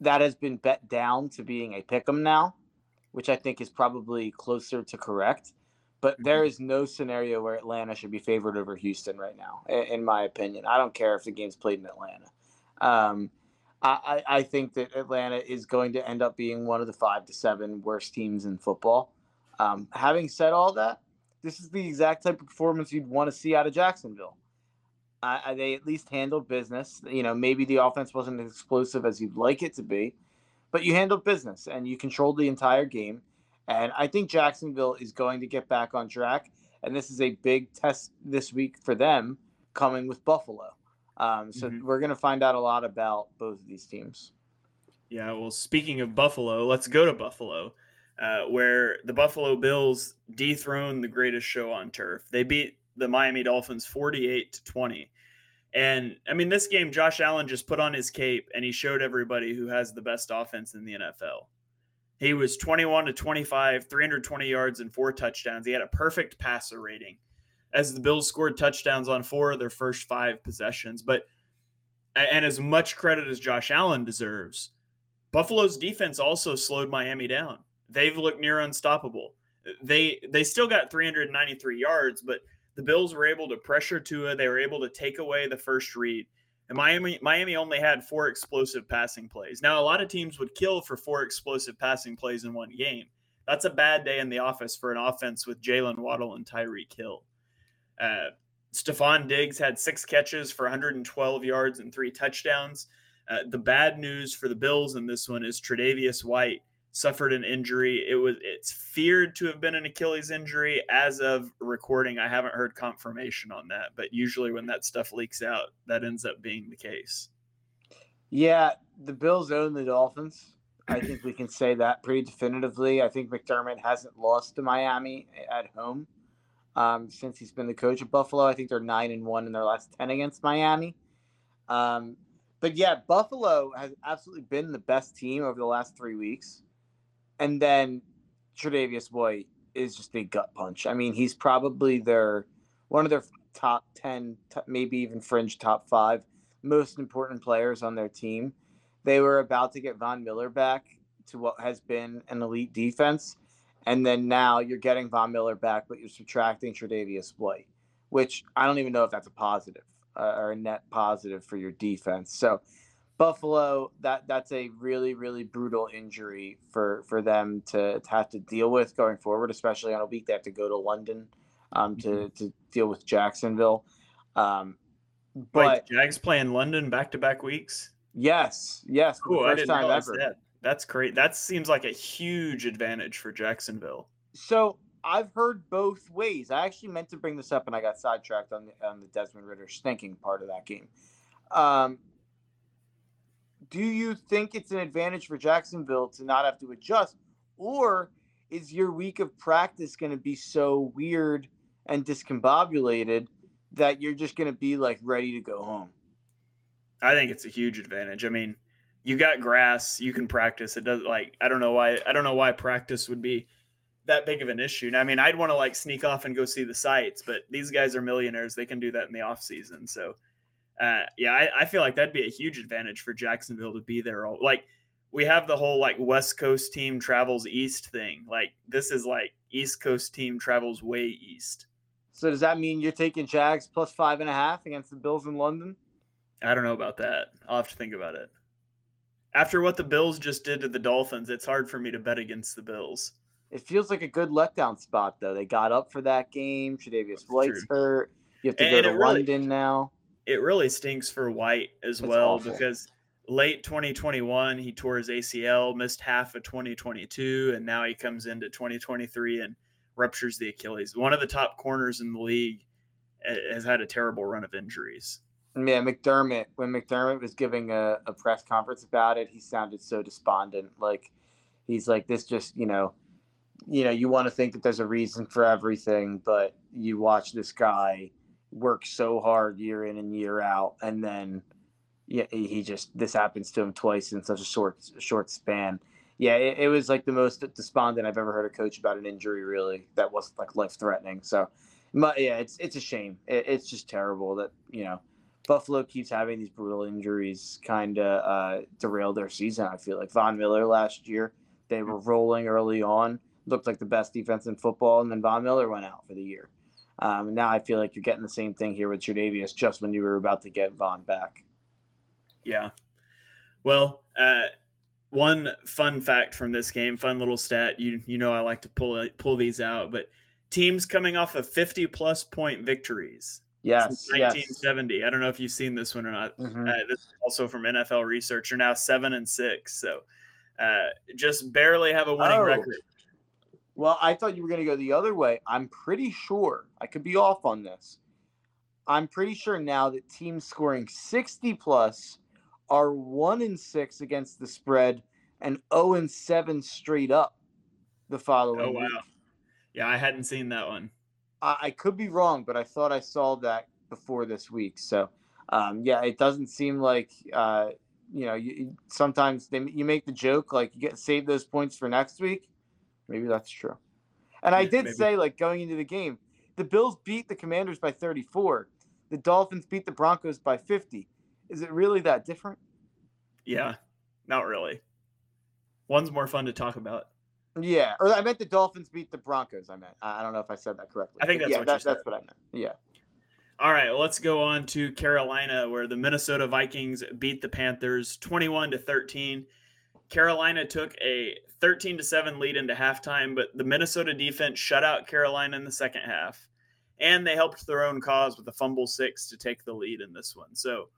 That has been bet down to being a pick 'em now, which I think is probably closer to correct. But mm-hmm. there is no scenario where Atlanta should be favored over Houston right now, in my opinion. I don't care if the game's played in Atlanta. Um, I, I think that Atlanta is going to end up being one of the five to seven worst teams in football. Um, having said all that, this is the exact type of performance you'd want to see out of Jacksonville. Uh, they at least handled business. You know, maybe the offense wasn't as explosive as you'd like it to be, but you handled business and you controlled the entire game. And I think Jacksonville is going to get back on track. And this is a big test this week for them coming with Buffalo. Um, so mm-hmm. we're going to find out a lot about both of these teams. Yeah. Well, speaking of Buffalo, let's go to Buffalo, uh, where the Buffalo Bills dethroned the greatest show on turf. They beat the Miami Dolphins 48 to 20. And I mean, this game, Josh Allen just put on his cape and he showed everybody who has the best offense in the NFL. He was 21 to 25, 320 yards and four touchdowns. He had a perfect passer rating as the Bills scored touchdowns on four of their first five possessions. But and as much credit as Josh Allen deserves, Buffalo's defense also slowed Miami down. They've looked near unstoppable. They they still got 393 yards, but the Bills were able to pressure Tua. They were able to take away the first read. And Miami Miami only had four explosive passing plays. Now a lot of teams would kill for four explosive passing plays in one game. That's a bad day in the office for an offense with Jaylen Waddle and Tyreek Hill. Uh, Stefon Diggs had six catches for 112 yards and three touchdowns. Uh, the bad news for the Bills in this one is Tre'Davious White suffered an injury. It was it's feared to have been an Achilles injury. As of recording, I haven't heard confirmation on that, but usually when that stuff leaks out, that ends up being the case. Yeah, the Bills own the Dolphins. I think we can say that pretty definitively. I think McDermott hasn't lost to Miami at home um, since he's been the coach of Buffalo. I think they're nine and one in their last ten against Miami. Um, but yeah, Buffalo has absolutely been the best team over the last three weeks, and then Tre'Davious White is just a gut punch. I mean, he's probably their one of their top ten, maybe even fringe top five most important players on their team. They were about to get Von Miller back to what has been an elite defense. And then now you're getting Von Miller back, but you're subtracting Tre'Davious White, which I don't even know if that's a positive uh, or a net positive for your defense. So Buffalo, that that's a really really brutal injury for for them to, to have to deal with going forward, especially on a week they have to go to London um, to mm-hmm. to deal with Jacksonville. Um, but Wait, Jags playing London back to back weeks. Yes, yes, cool. first time ever. That. That's great. That seems like a huge advantage for Jacksonville. So I've heard both ways. I actually meant to bring this up, and I got sidetracked on the on the Desmond Ridder stinking part of that game. Um, do you think it's an advantage for Jacksonville to not have to adjust, or is your week of practice going to be so weird and discombobulated that you're just going to be like ready to go home? I think it's a huge advantage. I mean, you got grass, you can practice. It does like I don't know why I don't know why practice would be that big of an issue. Now, I mean, I'd want to like sneak off and go see the sites, but these guys are millionaires. They can do that in the off season. So, uh, yeah, I, I feel like that'd be a huge advantage for Jacksonville to be there. All like we have the whole like West Coast team travels east thing. Like this is like East Coast team travels way east. So does that mean you're taking Jags plus five and a half against the Bills in London? I don't know about that. I'll have to think about it. After what the Bills just did to the Dolphins, it's hard for me to bet against the Bills. It feels like a good letdown spot, though. They got up for that game. Tre'Davious White's hurt. You have to and go to London really, now. It really stinks for White as it's well awful. because late 2021 he tore his ACL, missed half of 2022, and now he comes into 2023 and ruptures the Achilles. One of the top corners in the league has had a terrible run of injuries. Yeah, McDermott. When McDermott was giving a, a press conference about it, he sounded so despondent. Like he's like, "This just, you know, you know, you want to think that there's a reason for everything, but you watch this guy work so hard year in and year out, and then yeah, he just this happens to him twice in such a short short span. Yeah, it, it was like the most despondent I've ever heard a coach about an injury. Really, that wasn't like life threatening. So, but yeah, it's it's a shame. It, it's just terrible that you know Buffalo keeps having these brutal injuries, kind of uh, derail their season. I feel like Von Miller last year, they were rolling early on, looked like the best defense in football, and then Von Miller went out for the year. Um, now I feel like you're getting the same thing here with Tre'Davious just when you were about to get Von back. Yeah. Well, uh, one fun fact from this game, fun little stat. You you know I like to pull pull these out, but teams coming off of 50 plus point victories Yes, 1970. Yes. I don't know if you've seen this one or not. Mm-hmm. Uh, this is also from NFL Research. Are now seven and six, so uh, just barely have a winning oh. record. Well, I thought you were going to go the other way. I'm pretty sure I could be off on this. I'm pretty sure now that teams scoring 60 plus are one and six against the spread and 0 and seven straight up the following. Oh wow! Week. Yeah, I hadn't seen that one. I, I could be wrong, but I thought I saw that before this week. So, um, yeah, it doesn't seem like uh, you know. You, sometimes they you make the joke like you get save those points for next week. Maybe that's true. And I did Maybe. say like going into the game, the Bills beat the Commanders by 34. The Dolphins beat the Broncos by 50. Is it really that different? Yeah, not really. One's more fun to talk about. Yeah, or I meant the Dolphins beat the Broncos. I meant I don't know if I said that correctly. I think that's yeah, what that, that's what I meant. Yeah. All right, well, let's go on to Carolina, where the Minnesota Vikings beat the Panthers 21 to 13. Carolina took a 13 to 7 lead into halftime, but the Minnesota defense shut out Carolina in the second half. And they helped their own cause with a fumble six to take the lead in this one. So,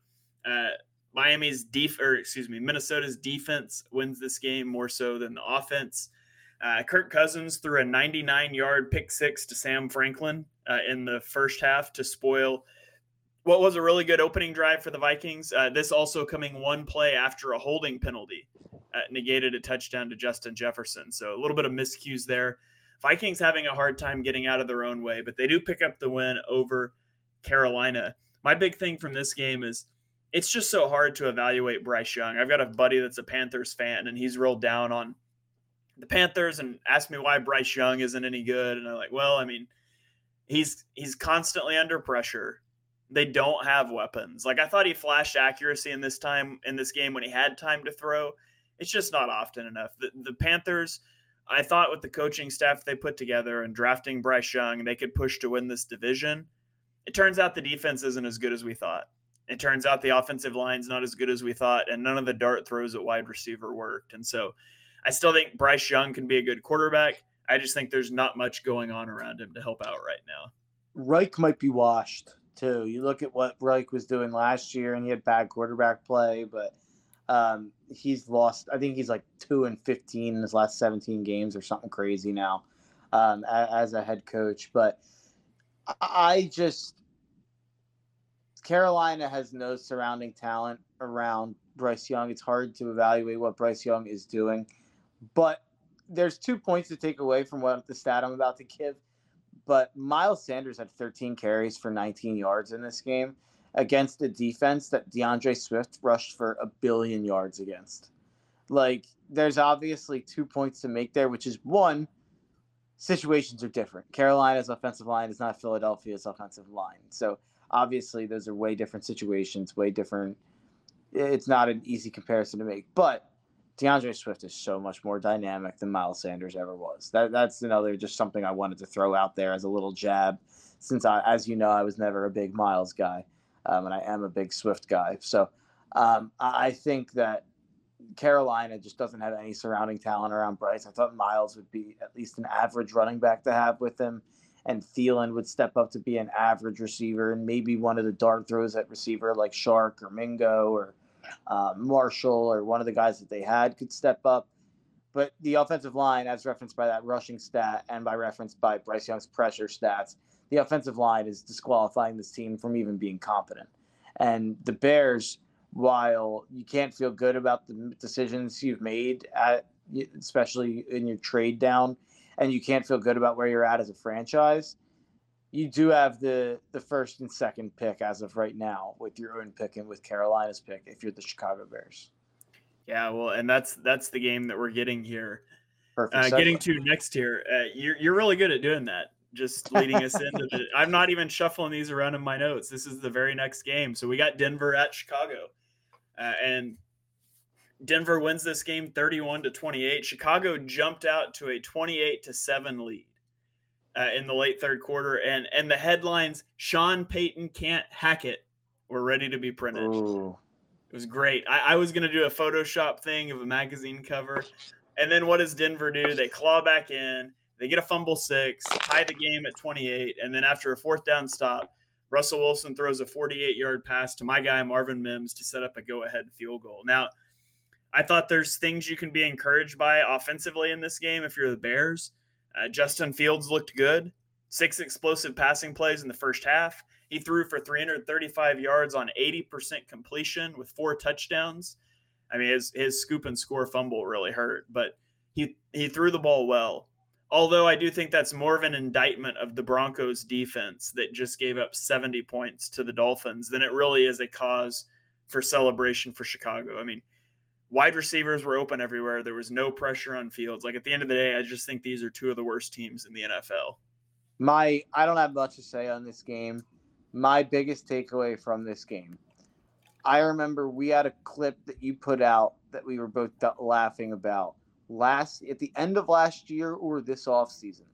uh, Miami's def or excuse me, Minnesota's defense wins this game more so than the offense. Uh, Kirk Cousins threw a 99 yard pick six to Sam Franklin uh, in the first half to spoil what was a really good opening drive for the Vikings. Uh, this also coming one play after a holding penalty Uh, negated a touchdown to Justin Jefferson. So a little bit of miscues there. Vikings having a hard time getting out of their own way, but they do pick up the win over Carolina. My big thing from this game is it's just so hard to evaluate Bryce Young. I've got a buddy that's a Panthers fan, and he's real down on the Panthers and asked me why Bryce Young isn't any good. And I'm like, well, I mean, he's he's constantly under pressure. They don't have weapons. Like I thought he flashed accuracy in this time in this game when he had time to throw. It's just not often enough. The, the Panthers, I thought with the coaching staff they put together and drafting Bryce Young, they could push to win this division. It turns out the defense isn't as good as we thought. It turns out the offensive line's not as good as we thought, and none of the dart throws at wide receiver worked. And so I still think Bryce Young can be a good quarterback. I just think there's not much going on around him to help out right now. Reich might be washed too. You look at what Reich was doing last year, and he had bad quarterback play, but um, he's lost. I think he's like two and fifteen in his last seventeen games, or something crazy now um, as a head coach. But I just Carolina has no surrounding talent around Bryce Young. It's hard to evaluate what Bryce Young is doing. But there's two points to take away from what the stat I'm about to give. But Miles Sanders had 13 carries for 19 yards in this game against a defense that DeAndre Swift rushed for a billion yards against. Like, there's obviously two points to make there, which is one, situations are different. Carolina's offensive line is not Philadelphia's offensive line. So obviously, those are way different situations, way different. It's not an easy comparison to make. But DeAndre Swift is so much more dynamic than Miles Sanders ever was. That that's another just something I wanted to throw out there as a little jab, since I, as you know, I was never a big Miles guy, um, and I am a big Swift guy. So um, I think that Carolina just doesn't have any surrounding talent around Bryce. I thought Miles would be at least an average running back to have with him, and Thielen would step up to be an average receiver, and maybe one of the dart throws at receiver like Chark or Mingo or uh, Marshall or one of the guys that they had could step up. But the offensive line, as referenced by that rushing stat and by reference by Bryce Young's pressure stats, the offensive line is disqualifying this team from even being competent. And the Bears, while you can't feel good about the decisions you've made at especially in your trade down and you can't feel good about where you're at as a franchise, you do have the the first and second pick as of right now with your own pick and with Carolina's pick if you're the Chicago Bears. Yeah, well, and that's that's the game that we're getting here. Uh, getting to next here, uh, you're you're really good at doing that. Just leading us into the. [laughs] I'm not even shuffling these around in my notes. This is the very next game. So we got Denver at Chicago, uh, and Denver wins this game 31 to 28. Chicago jumped out to a 28 to seven lead uh, in the late third quarter, and and the headlines: Sean Payton can't hack it. Were ready to be printed. Ooh. It was great. I, I was going to do a Photoshop thing of a magazine cover, and then what does Denver do? They claw back in. They get a fumble six, tie the game at 28, and then after a fourth down stop, Russell Wilson throws a 48 yard pass to my guy Marvin Mims to set up a go ahead field goal. Now, I thought there's things you can be encouraged by offensively in this game if you're the Bears. Uh, Justin Fields looked good. Six explosive passing plays in the first half. He threw for 335 yards on 80% completion with four touchdowns. I mean, his his scoop and score fumble really hurt, but he he threw the ball well. Although I do think that's more of an indictment of the Broncos defense that just gave up 70 points to the Dolphins than it really is a cause for celebration for Chicago. I mean, wide receivers were open everywhere. There was no pressure on fields. Like at the end of the day, I just think these are two of the worst teams in the NFL. My I don't have much to say on this game. My biggest takeaway from this game. I remember we had a clip that you put out that we were both laughing about last at the end of last year or this off season,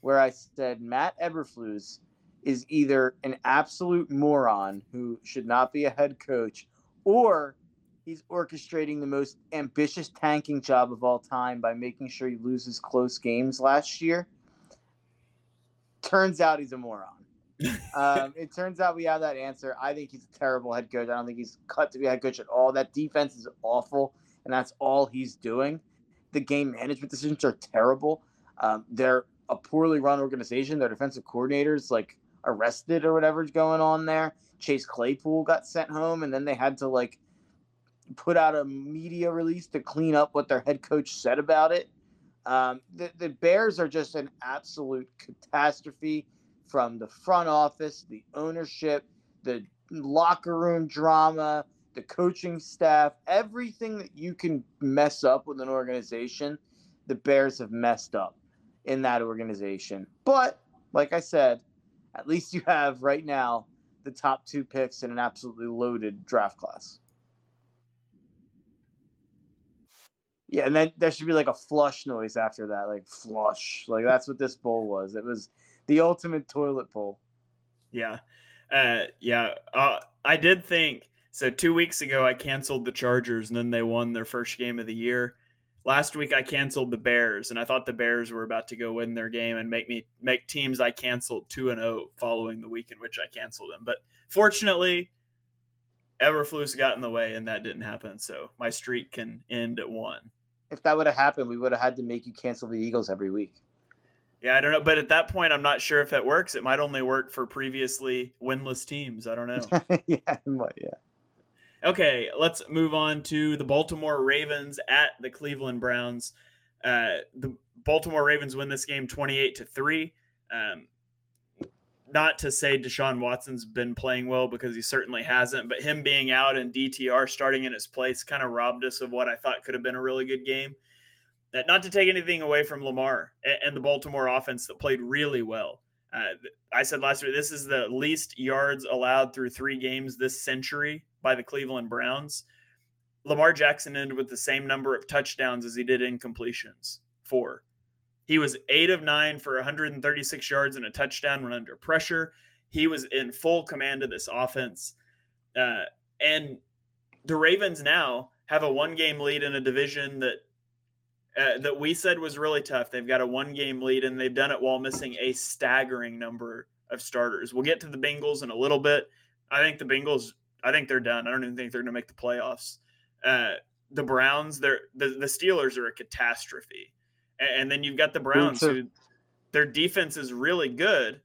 where I said Matt Eberflus is either an absolute moron who should not be a head coach or he's orchestrating the most ambitious tanking job of all time by making sure he loses close games last year. Turns out he's a moron. [laughs] um, it turns out we have that answer. I think he's a terrible head coach. I don't think he's cut to be a head coach at all. That defense is awful, and that's all he's doing. The game management decisions are terrible. Um, they're a poorly run organization. Their defensive coordinators like arrested or whatever's going on there. Chase Claypool got sent home, and then they had to like put out a media release to clean up what their head coach said about it. Um, the, the Bears are just an absolute catastrophe from the front office, the ownership, the locker room drama, the coaching staff, everything that you can mess up with an organization, the Bears have messed up in that organization. But like I said, at least you have right now the top two picks in an absolutely loaded draft class. Yeah, and then there should be like a flush noise after that, like flush. Like that's what this bowl was. It was the ultimate toilet bowl. Yeah, uh, yeah. Uh, I did think so. Two weeks ago, I canceled the Chargers, and then they won their first game of the year. Last week, I canceled the Bears, and I thought the Bears were about to go win their game and make me make teams I canceled two and zero oh following the week in which I canceled them. But fortunately, Eberflus got in the way, and that didn't happen. So my streak can end at one if that would have happened, we would have had to make you cancel the Eagles every week. Yeah, I don't know, but at that point, I'm not sure if that works. It might only work for previously winless teams. I don't know. [laughs] yeah, yeah. Okay, let's move on to the Baltimore Ravens at the Cleveland Browns. Uh, the Baltimore Ravens win this game 28 to three. Um, not to say Deshaun Watson's been playing well because he certainly hasn't, but him being out and DTR starting in his place kind of robbed us of what I thought could have been a really good game. That not to take anything away from Lamar and the Baltimore offense that played really well. Uh, I said last week this is the least yards allowed through three games this century by the Cleveland Browns. Lamar Jackson ended with the same number of touchdowns as he did incompletions, four. He was eight of nine for 136 yards and a touchdown when under pressure. He was in full command of this offense. Uh, and the Ravens now have a one game lead in a division that uh, that we said was really tough. They've got a one game lead and they've done it while missing a staggering number of starters. We'll get to the Bengals in a little bit. I think the Bengals, I think they're done. I don't even think they're going to make the playoffs. Uh, the Browns, they're the, the Steelers are a catastrophe. And then you've got the Browns, who their defense is really good,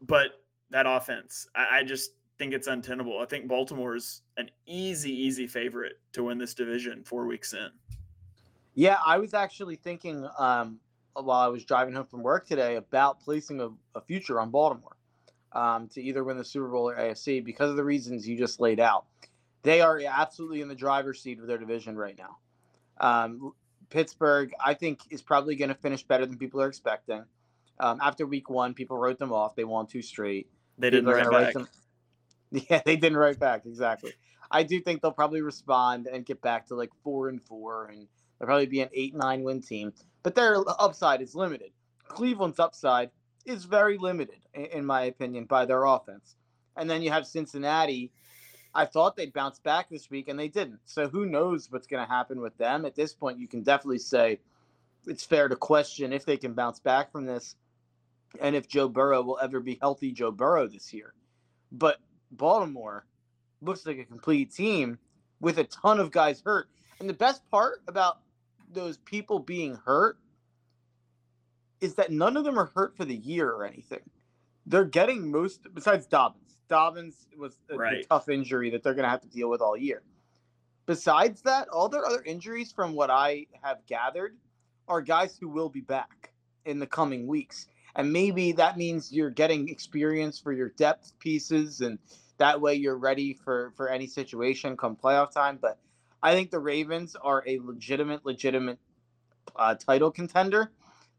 but that offense, I, I just think it's untenable. I think Baltimore's an easy, easy favorite to win this division four weeks in. Yeah, I was actually thinking um, while I was driving home from work today about placing a, a future on Baltimore um, to either win the Super Bowl or AFC because of the reasons you just laid out. They are absolutely in the driver's seat of their division right now. Um, Pittsburgh, I think, is probably going to finish better than people are expecting. Um, after week one, people wrote them off. They won two straight. They didn't write back. Them. [laughs] Yeah, they didn't write back. Exactly. I do think they'll probably respond and get back to like four and four, and they'll probably be an eight nine win team. But their upside is limited. Cleveland's upside is very limited, in my opinion, by their offense. And then you have Cincinnati, I thought they'd bounce back this week, and they didn't. So who knows what's going to happen with them? At this point, you can definitely say it's fair to question if they can bounce back from this, and if Joe Burrow will ever be healthy Joe Burrow this year. But Baltimore looks like a complete team with a ton of guys hurt. And the best part about those people being hurt is that none of them are hurt for the year or anything. They're getting most, besides Dobbins Dobbins was a, right. a tough injury that they're going to have to deal with all year. Besides that, all their other injuries, from what I have gathered, are guys who will be back in the coming weeks. And maybe that means you're getting experience for your depth pieces, and that way you're ready for for any situation come playoff time. But I think the Ravens are a legitimate, legitimate uh, title contender.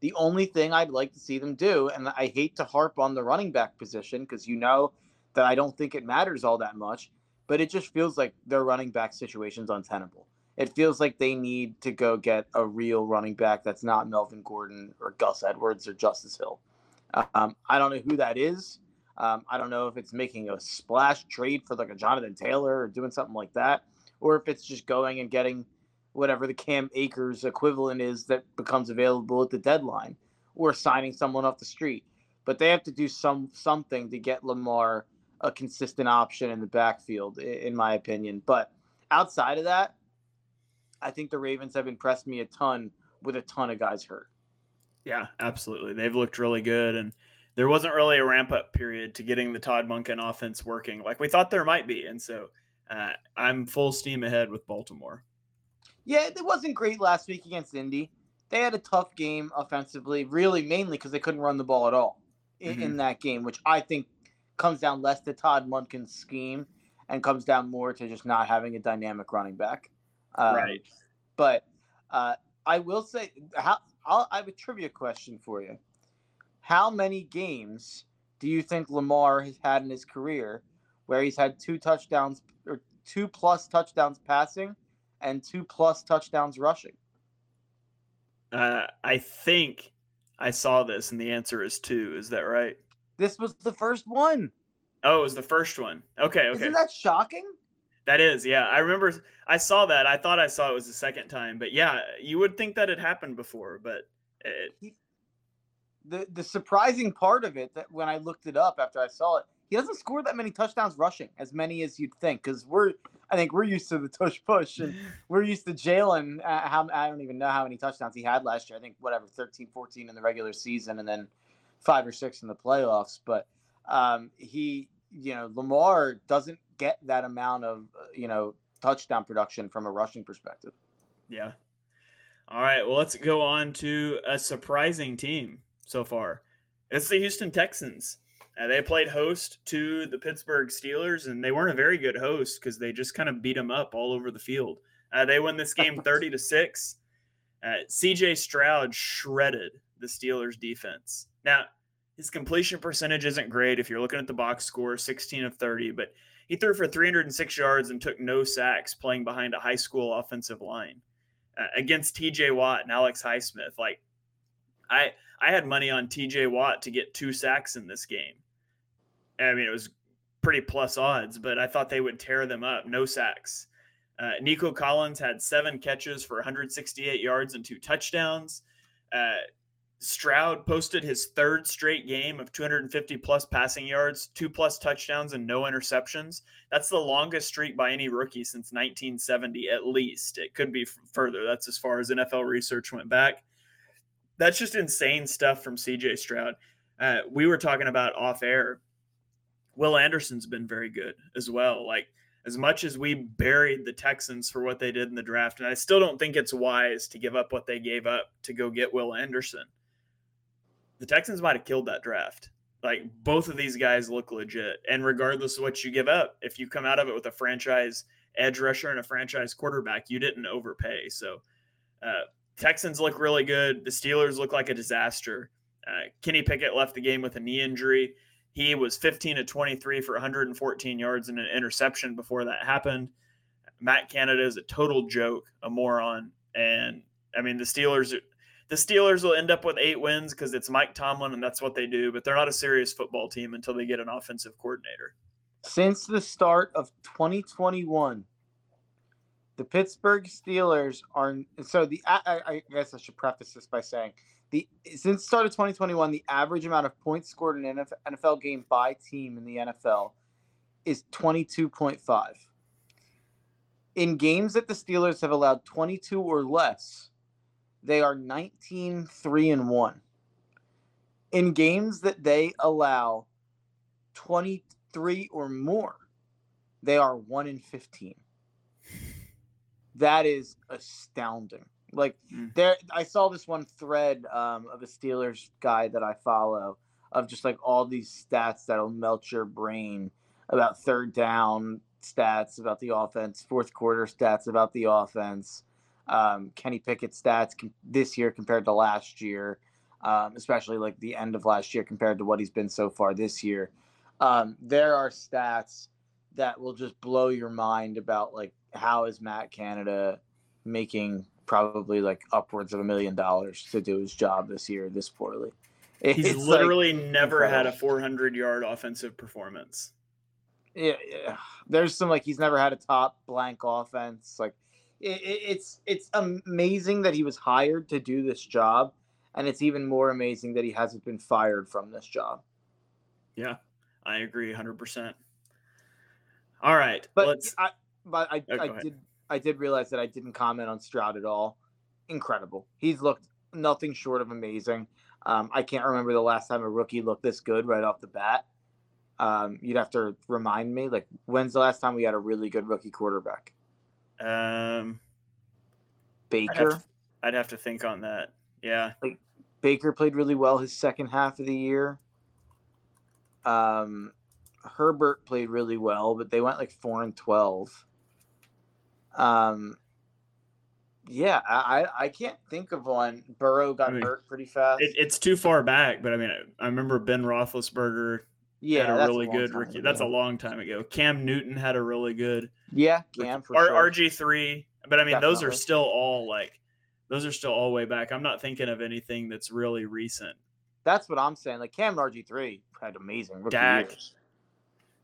The only thing I'd like to see them do, and I hate to harp on the running back position because you know that I don't think it matters all that much, but it just feels like their running back situation's untenable. It feels like they need to go get a real running back that's not Melvin Gordon or Gus Edwards or Justice Hill. Um, I don't know who that is. Um, I don't know if it's making a splash trade for like a Jonathan Taylor or doing something like that, or if it's just going and getting whatever the Cam Akers equivalent is that becomes available at the deadline, or signing someone off the street. But they have to do some something to get Lamar a consistent option in the backfield, in my opinion. But outside of that, I think the Ravens have impressed me a ton with a ton of guys hurt. Yeah, absolutely. They've looked really good, and there wasn't really a ramp up period to getting the Todd Monken offense working like we thought there might be. And so uh, I'm full steam ahead with Baltimore. Yeah, it wasn't great last week against Indy. They had a tough game offensively, really mainly because they couldn't run the ball at all in, mm-hmm. in, that game, which I think comes down less to Todd Monken's scheme and comes down more to just not having a dynamic running back. Um, right. But uh, I will say, how I'll, I have a trivia question for you. How many games do you think Lamar has had in his career where he's had two touchdowns or two plus touchdowns passing and two plus touchdowns rushing? Uh, I think I saw this, and the answer is two. Is that right? This was the first one. Oh, it was the first one. Okay, okay. Isn't that shocking? That is, yeah. I remember I saw that. I thought I saw it was the second time, but yeah, you would think that had happened before, but it... the the surprising part of it that when I looked it up after I saw it, he doesn't score that many touchdowns rushing, as many as you'd think, because we're I think we're used to the tush push and [laughs] we're used to Jalen. Uh, how I don't even know how many touchdowns he had last year. I think whatever 13, 14 in the regular season, and then five or six in the playoffs. But um, he, you know, Lamar doesn't get that amount of uh, you know touchdown production from a rushing perspective. Yeah. All right. Well, let's go on to a surprising team so far. It's the Houston Texans. Uh, they played host to the Pittsburgh Steelers, and they weren't a very good host because they just kind of beat them up all over the field. Uh, they won this game [laughs] 30 to 6. Uh, CJ Stroud shredded the Steelers defense. Now, his completion percentage isn't great if you're looking at the box score 16 of 30, but he threw for 306 yards and took no sacks playing behind a high school offensive line uh, against TJ Watt and Alex Highsmith. Like, I I had money on TJ Watt to get two sacks in this game. I mean, it was pretty plus odds, but I thought they would tear them up. No sacks. Uh, Nico Collins had seven catches for 168 yards and two touchdowns. Uh, Stroud posted his third straight game of 250 plus passing yards, two plus touchdowns, and no interceptions. That's the longest streak by any rookie since 1970, at least. It could be further. That's as far as NFL research went back. That's just insane stuff from CJ Stroud. Uh, we were talking about off air. Will Anderson's been very good as well. Like, as much as we buried the Texans for what they did in the draft, and I still don't think it's wise to give up what they gave up to go get Will Anderson the Texans might have killed that draft. Like both of these guys look legit. And regardless of what you give up, if you come out of it with a franchise edge rusher and a franchise quarterback, you didn't overpay. So uh, Texans look really good. The Steelers look like a disaster. Uh, Kenny Pickett left the game with a knee injury. He was 15 to 23 for 114 yards and an interception before that happened. Matt Canada is a total joke, a moron. And I mean, the Steelers the Steelers will end up with eight wins because it's Mike Tomlin and that's what they do, but they're not a serious football team until they get an offensive coordinator. Since the start of 2021, the Pittsburgh Steelers are so the I, I guess I should preface this by saying the since the start of 2021, the average amount of points scored in an NFL game by team in the NFL is 22.5. In games that the Steelers have allowed 22 or less, they are 19 3 and 1 in games that they allow 23 or more they are 1 in 15 that is astounding like mm. there i saw this one thread um, of a steelers guy that i follow of just like all these stats that'll melt your brain about third down stats about the offense fourth quarter stats about the offense um, Kenny Pickett stats com- this year compared to last year, um, especially like the end of last year compared to what he's been so far this year. Um, there are stats that will just blow your mind about like how is Matt Canada making probably like upwards of a million dollars to do his job this year this poorly. He's literally like, never incredible. had a 400 yard offensive performance. Yeah, yeah, there's some like he's never had a top blank offense. Like it, it's it's amazing that he was hired to do this job, and it's even more amazing that he hasn't been fired from this job. Yeah, I agree, hundred percent. All right, but let's... I, but I, oh, I did I did realize that I didn't comment on Stroud at all. Incredible. He's looked nothing short of amazing. Um, I can't remember the last time a rookie looked this good right off the bat. Um, you'd have to remind me. Like, when's the last time we had a really good rookie quarterback? Um, Baker. I'd have, to, I'd have to think on that. Yeah. Like Baker played really well his second half of the year. Um, Herbert played really well, but they went like four and twelve. Um, yeah, I I can't think of one. Burrow got I mean, hurt pretty fast. It, it's too far back, but I mean, I, I remember Ben Roethlisberger yeah, had a really long good rookie. ago. That's a long time ago. Cam Newton had a really good yeah, Cam for R- sure. RG three, but I mean, those are still all like, those are still all way back. I'm not thinking of anything that's really recent. That's what I'm saying. Like Cam RG three had amazing rookie Dak. years.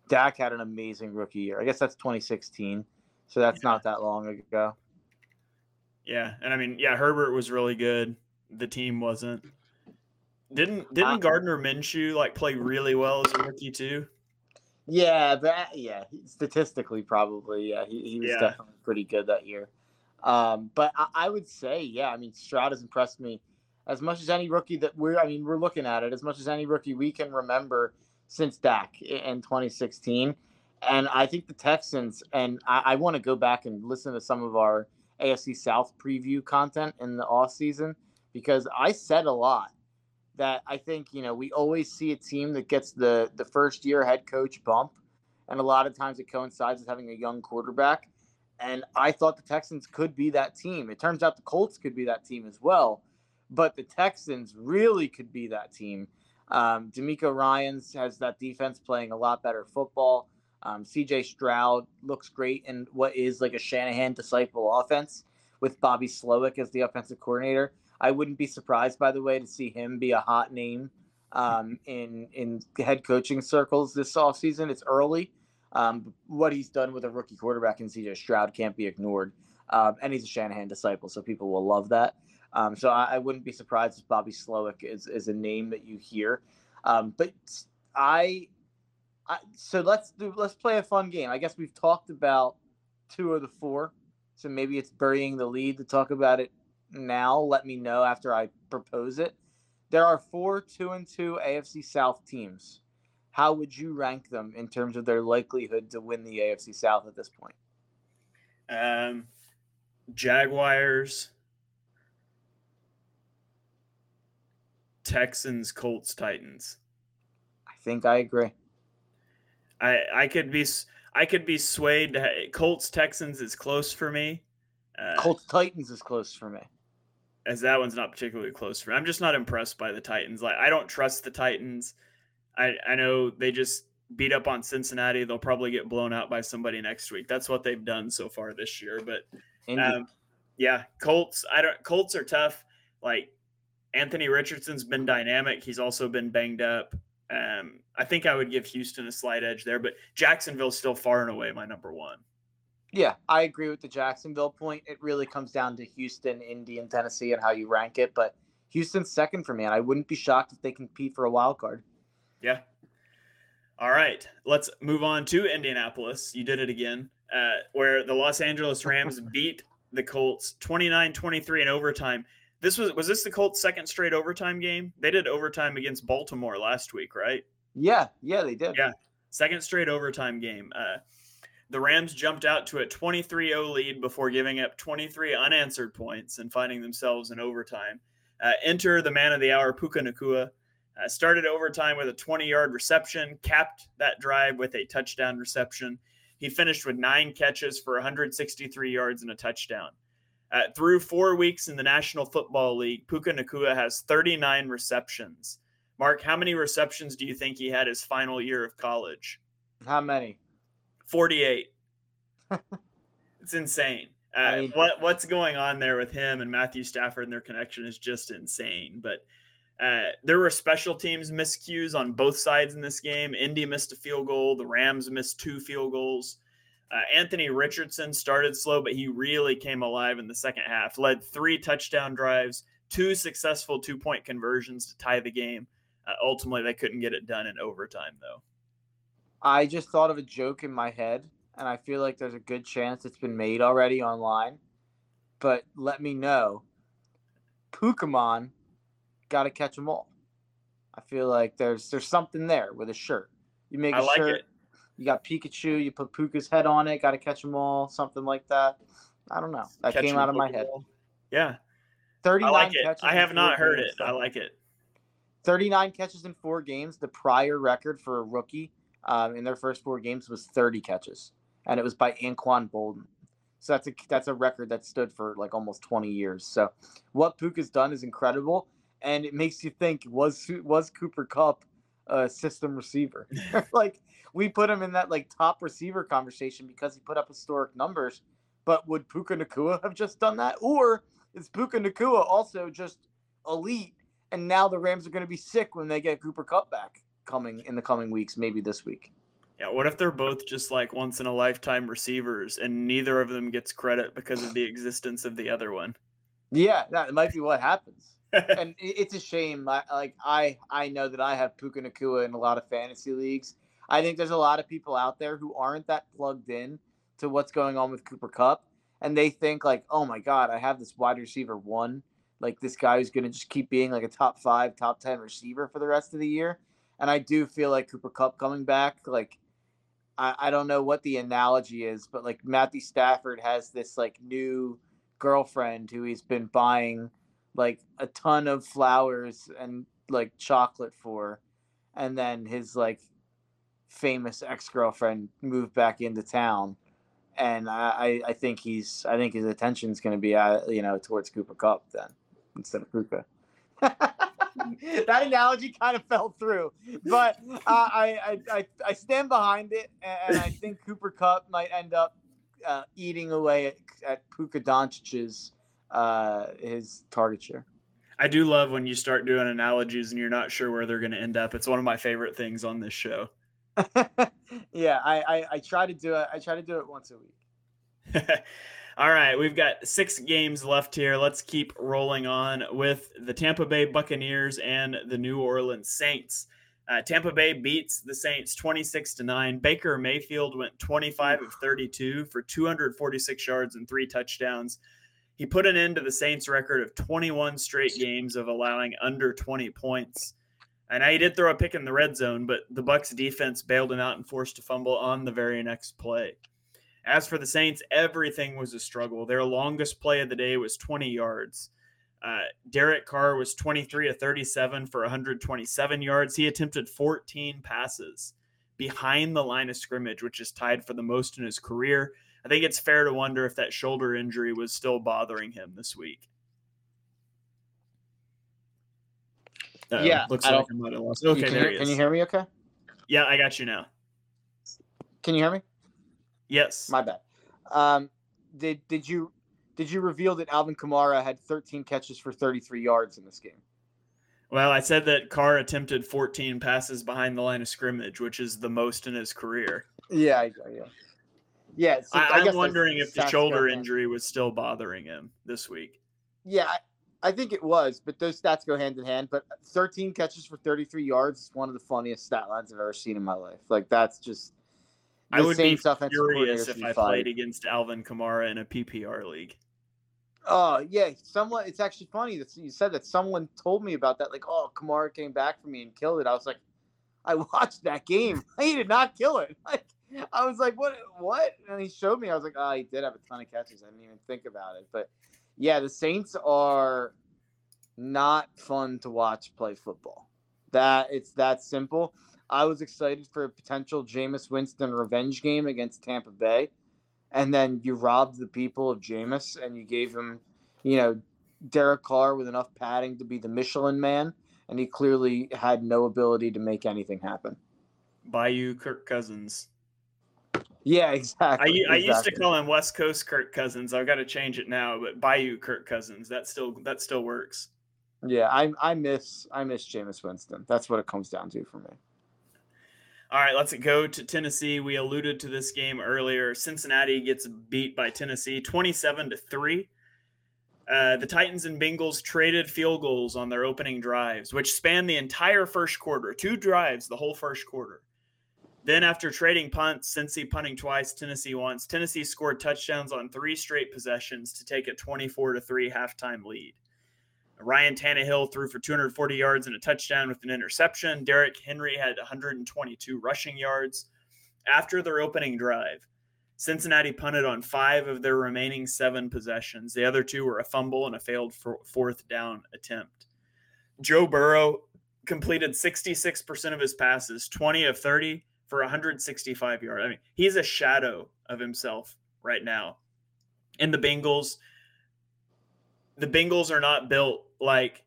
Dak had an amazing rookie year. I guess that's 2016, so that's Yeah. not that long ago. Yeah, and I mean, yeah, Herbert was really good. The team wasn't. Didn't didn't I- Gardner Minshew like play really well as a rookie too? Yeah, but yeah, statistically probably, yeah, he, he was Yeah. definitely pretty good that year. Um, but I, I would say, yeah, I mean, Stroud has impressed me as much as any rookie that we're. I mean, we're looking at it as much as any rookie we can remember since Dak in 2016. And I think the Texans, and I, I want to go back and listen to some of our AFC South preview content in the off season because I said a lot that I think you know we always see a team that gets the the first year head coach bump, and a lot of times it coincides with having a young quarterback. And I thought the Texans could be that team. It turns out the Colts could be that team as well, but the Texans really could be that team. Um, DeMeco Ryans has that defense playing a lot better football. Um, CJ Stroud looks great in what is like a Shanahan disciple offense with Bobby Slowik as the offensive coordinator. I wouldn't be surprised, by the way, to see him be a hot name um, in in head coaching circles this offseason. It's early. Um, what he's done with a rookie quarterback in CJ Stroud can't be ignored. Um, and he's a Shanahan disciple, so people will love that. Um, so I, I wouldn't be surprised if Bobby Slowik is, is a name that you hear. Um, but I, I, so let's do let's play a fun game. I guess we've talked about two of the four, so maybe it's burying the lead to talk about it now. Let me know after I propose it. There are four two and two AFC South teams. How would you rank them in terms of their likelihood to win the AFC South at this point? Um, Jaguars, Texans, Colts, Titans. I think I agree. I I could be I could be swayed. to Colts, Texans is close for me. Uh, Colts Titans is close for me. as that one's not particularly close for me. I'm just not impressed by the Titans. Like I don't trust the Titans. I I know they just beat up on Cincinnati. They'll probably get blown out by somebody next week. That's what they've done so far this year. But um, yeah, Colts. I don't. Colts are tough. Like Anthony Richardson's been dynamic. He's also been banged up. Um, I think I would give Houston a slight edge there, but Jacksonville's still far and away my number one. Yeah, I agree with the Jacksonville point. It really comes down to Houston, Indy, and Tennessee and how you rank it. But Houston's second for me, and I wouldn't be shocked if they compete for a wild card. Yeah. All right, let's move on to Indianapolis. You did it again, uh, where the Los Angeles Rams [laughs] beat the Colts 29-23 in overtime. This was was this the Colts' second straight overtime game? They did overtime against Baltimore last week, right? Yeah, yeah, they did. Yeah. Second straight overtime game. Uh, the Rams jumped out to a 23-0 lead before giving up 23 unanswered points and finding themselves in overtime. Uh, enter the man of the hour, Puka Nacua. Uh, started overtime with a 20-yard reception, capped that drive with a touchdown reception. He finished with nine catches for 163 yards and a touchdown. Uh, through four weeks in the National Football League, Puka Nacua has 39 receptions. Mark, how many receptions do you think he had his final year of college? How many? 48. [laughs] it's insane. Uh, I mean- what what's going on there with him and Matthew Stafford and their connection is just insane. But uh, there were special teams miscues on both sides in this game. Indy missed a field goal. The Rams missed two field goals. Uh, Anthony Richardson started slow, but he really came alive in the second half. Led three touchdown drives, two successful two point conversions to tie the game. Uh, ultimately, they couldn't get it done in overtime, though. I just thought of a joke in my head, and I feel like there's a good chance it's been made already online. But let me know. Pokemon got to catch them all. I feel like there's there's something there with a shirt. You make a I like shirt. it. You got Pikachu. You put Puka's head on it. Got to catch them all. Something like that. I don't know. That Catching came out of my head. Yeah, I Thirty-nine like it. catches. I have not heard games, it. I like it. 39 catches in four games. The prior record for a rookie um, in their first four games was 30 catches, and it was by Anquan Boldin. So that's a that's a record that stood for like almost 20 years. So what Puka's done is incredible, and it makes you think was was Cooper Kupp a system receiver? [laughs] like we put him in that like top receiver conversation because he put up historic numbers, but would Puka Nacua have just done that, or is Puka Nacua also just elite? and now the Rams are going to be sick when they get Cooper Kupp back coming in the coming weeks, maybe this week. Yeah, what if they're both just like once in a lifetime receivers and neither of them gets credit because of the existence of the other one? Yeah, that might be what happens. [laughs] and it's a shame. I, like I, I know that I have Puka Nakua in a lot of fantasy leagues. I think there's a lot of people out there who aren't that plugged in to what's going on with Cooper Kupp, and they think like, oh my god, I have this wide receiver one, like this guy who's going to just keep being like a top five, top ten receiver for the rest of the year. And I do feel like Cooper Kupp coming back, like I, I don't know what the analogy is, but like Matthew Stafford has this like new girlfriend who he's been buying like a ton of flowers and like chocolate for and then his like famous ex-girlfriend moved back into town and i i, think he's i think his attention's going to be uh, you know towards cooper kupp then instead of Puka. [laughs] that analogy kind of fell through but uh, I, I i i stand behind it and i think cooper kupp might end up uh, eating away at, at Puka Doncic's uh, his target share. I do love when you start doing analogies and you're not sure where they're going to end up. It's one of my favorite things on this show. [laughs] yeah, I, I I try to do it. I try to do it once a week. [laughs] All right, we've got six games left here. Let's keep rolling on with the Tampa Bay Buccaneers and the New Orleans Saints. Uh, Tampa Bay beats the Saints 26 to 9. Baker Mayfield went 25 of 32 for 246 yards and three touchdowns. He put an end to the Saints' record of 21 straight games of allowing under 20 points. And he did throw a pick in the red zone, but the Bucks defense bailed him out and forced a fumble on the very next play. As for the Saints, everything was a struggle. Their longest play of the day was 20 yards. Uh, Derek Carr was 23 to 37 for 127 yards. He attempted 14 passes behind the line of scrimmage, which is tied for the most in his career. I think it's fair to wonder if that shoulder injury was still bothering him this week. Uh-oh, Yeah, looks I like I might have lost. Okay, can, there he can you hear me? Okay. Yeah, I got you now. Can you hear me? Yes. My bad. Um, did did you did you reveal that Alvin Kamara had 13 catches for 33 yards in this game? Well, I said that Carr attempted 14 passes behind the line of scrimmage, which is the most in his career. Yeah, I, yeah, yeah. so I, those wondering if the shoulder injury was still bothering him this week. Yeah, I, think it was, but those stats go hand in hand. But 13 catches for 33 yards is one of the funniest stat lines I've ever seen in my life. Like that's just. I would be Saints offensive coordinator furious if I played against Alvin Kamara in a PPR league. Oh yeah, someone. It's actually funny that you said that. Someone told me about that. Like, oh, Kamara came back for me and killed it. I was like, I watched that game. [laughs] He did not kill it. [laughs] Like, I was like, what? What? And he showed me. I was like, oh, he did have a ton of catches. I didn't even think about it. But yeah, the Saints are not fun to watch play football. That it's that simple. I was excited for a potential Jameis Winston revenge game against Tampa Bay and then you robbed the people of Jameis and you gave him, you know, Derek Carr with enough padding to be the Michelin man, and he clearly had no ability to make anything happen. Bayou Kirk Cousins. Yeah, I, exactly. I used to call him West Coast Kirk Cousins. I've got to change it now, but Bayou Kirk Cousins. That still that still works. Yeah, I I miss I miss Jameis Winston. That's what it comes down to for me. All right, let's go to Tennessee. We alluded to this game earlier. Cincinnati gets beat by Tennessee 27 to 3. Uh, the Titans and Bengals traded field goals on their opening drives, which spanned the entire first quarter. Two drives the whole first quarter. Then, after trading punts, Cincy punting twice, Tennessee once. Tennessee scored touchdowns on three straight possessions to take a 24 to 3 halftime lead. Ryan Tannehill threw for 240 yards and a touchdown with an interception. Derrick Henry had 122 rushing yards. After their opening drive, Cincinnati punted on five of their remaining seven possessions. The other two were a fumble and a failed fourth down attempt. Joe Burrow completed 66% of his passes, 20 of 30 for 165 yards. I mean, he's a shadow of himself right now. And the Bengals, the Bengals are not built like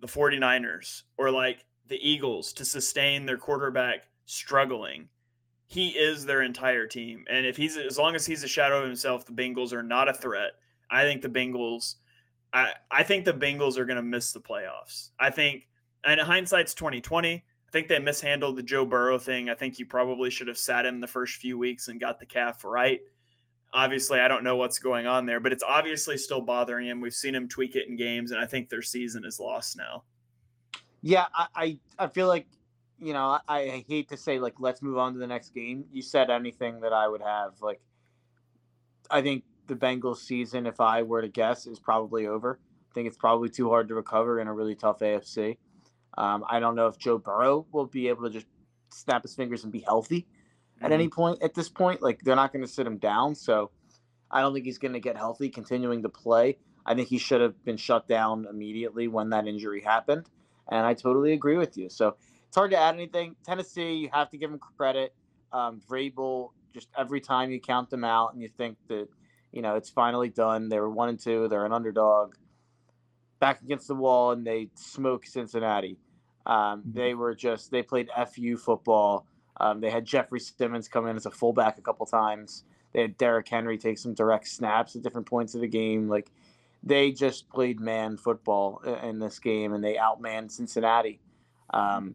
the 49ers or like the Eagles to sustain their quarterback struggling. He is their entire team. And if he's as long as he's a shadow of himself, the Bengals are not a threat. I think the Bengals I, I think the Bengals are gonna miss the playoffs. I think and hindsight's 2020. Think they mishandled the Joe Burrow thing. I think you probably should have sat him the first few weeks and got the calf right obviously I don't know what's going on there, but it's obviously still bothering him. We've seen him tweak it in games, and I think their season is lost now. Yeah, I I, I feel like you know I, I hate to say like let's move on to the next game. You said anything that I would have like. I think the Bengals season, if I were to guess, is probably over. I think it's probably too hard to recover in a really tough AFC. Um, I don't know if Joe Burrow will be able to just snap his fingers and be healthy at mm-hmm. any point at this point. Like they're not going to sit him down, so I don't think he's going to get healthy continuing to play. I think he should have been shut down immediately when that injury happened, and I totally agree with you. So it's hard to add anything. Tennessee, you have to give him credit. Um, Vrabel, just every time you count them out and you think that you know it's finally done. They were one and two. They're an underdog. Back against the wall, and they smoke Cincinnati. Um, mm-hmm. they were just they played fu football um, they had Jeffrey Simmons come in as a fullback a couple times. They had Derrick Henry take some direct snaps at different points of the game. Like they just played man football in this game, and they outmanned Cincinnati. Um,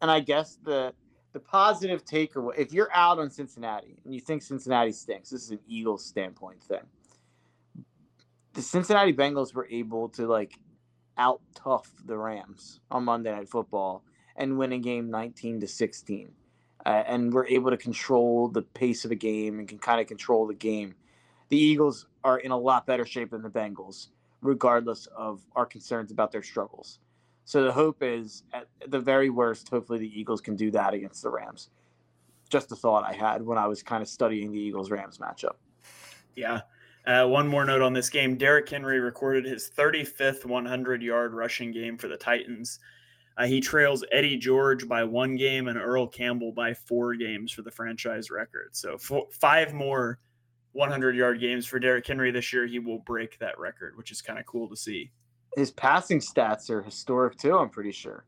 and I guess the the positive takeaway, if you're out on Cincinnati and you think Cincinnati stinks, this is an Eagles standpoint thing. The Cincinnati Bengals were able to like out tough the Rams on Monday Night Football and win a game 19 to 16 uh, and we're able to control the pace of the game and can kind of control the game. The Eagles are in a lot better shape than the Bengals, regardless of our concerns about their struggles. So the hope is, at the very worst, hopefully the Eagles can do that against the Rams. Just a thought I had when I was kind of studying the Eagles Rams matchup. Yeah. Uh, one more note on this game Derrick Henry recorded his 35th 100 yard rushing game for the Titans. Uh, he trails Eddie George by one game and Earl Campbell by four games for the franchise record. So four, five more 100 yard games for Derrick Henry this year. He will break that record, which is kind of cool to see. His passing stats are historic too. I'm pretty sure.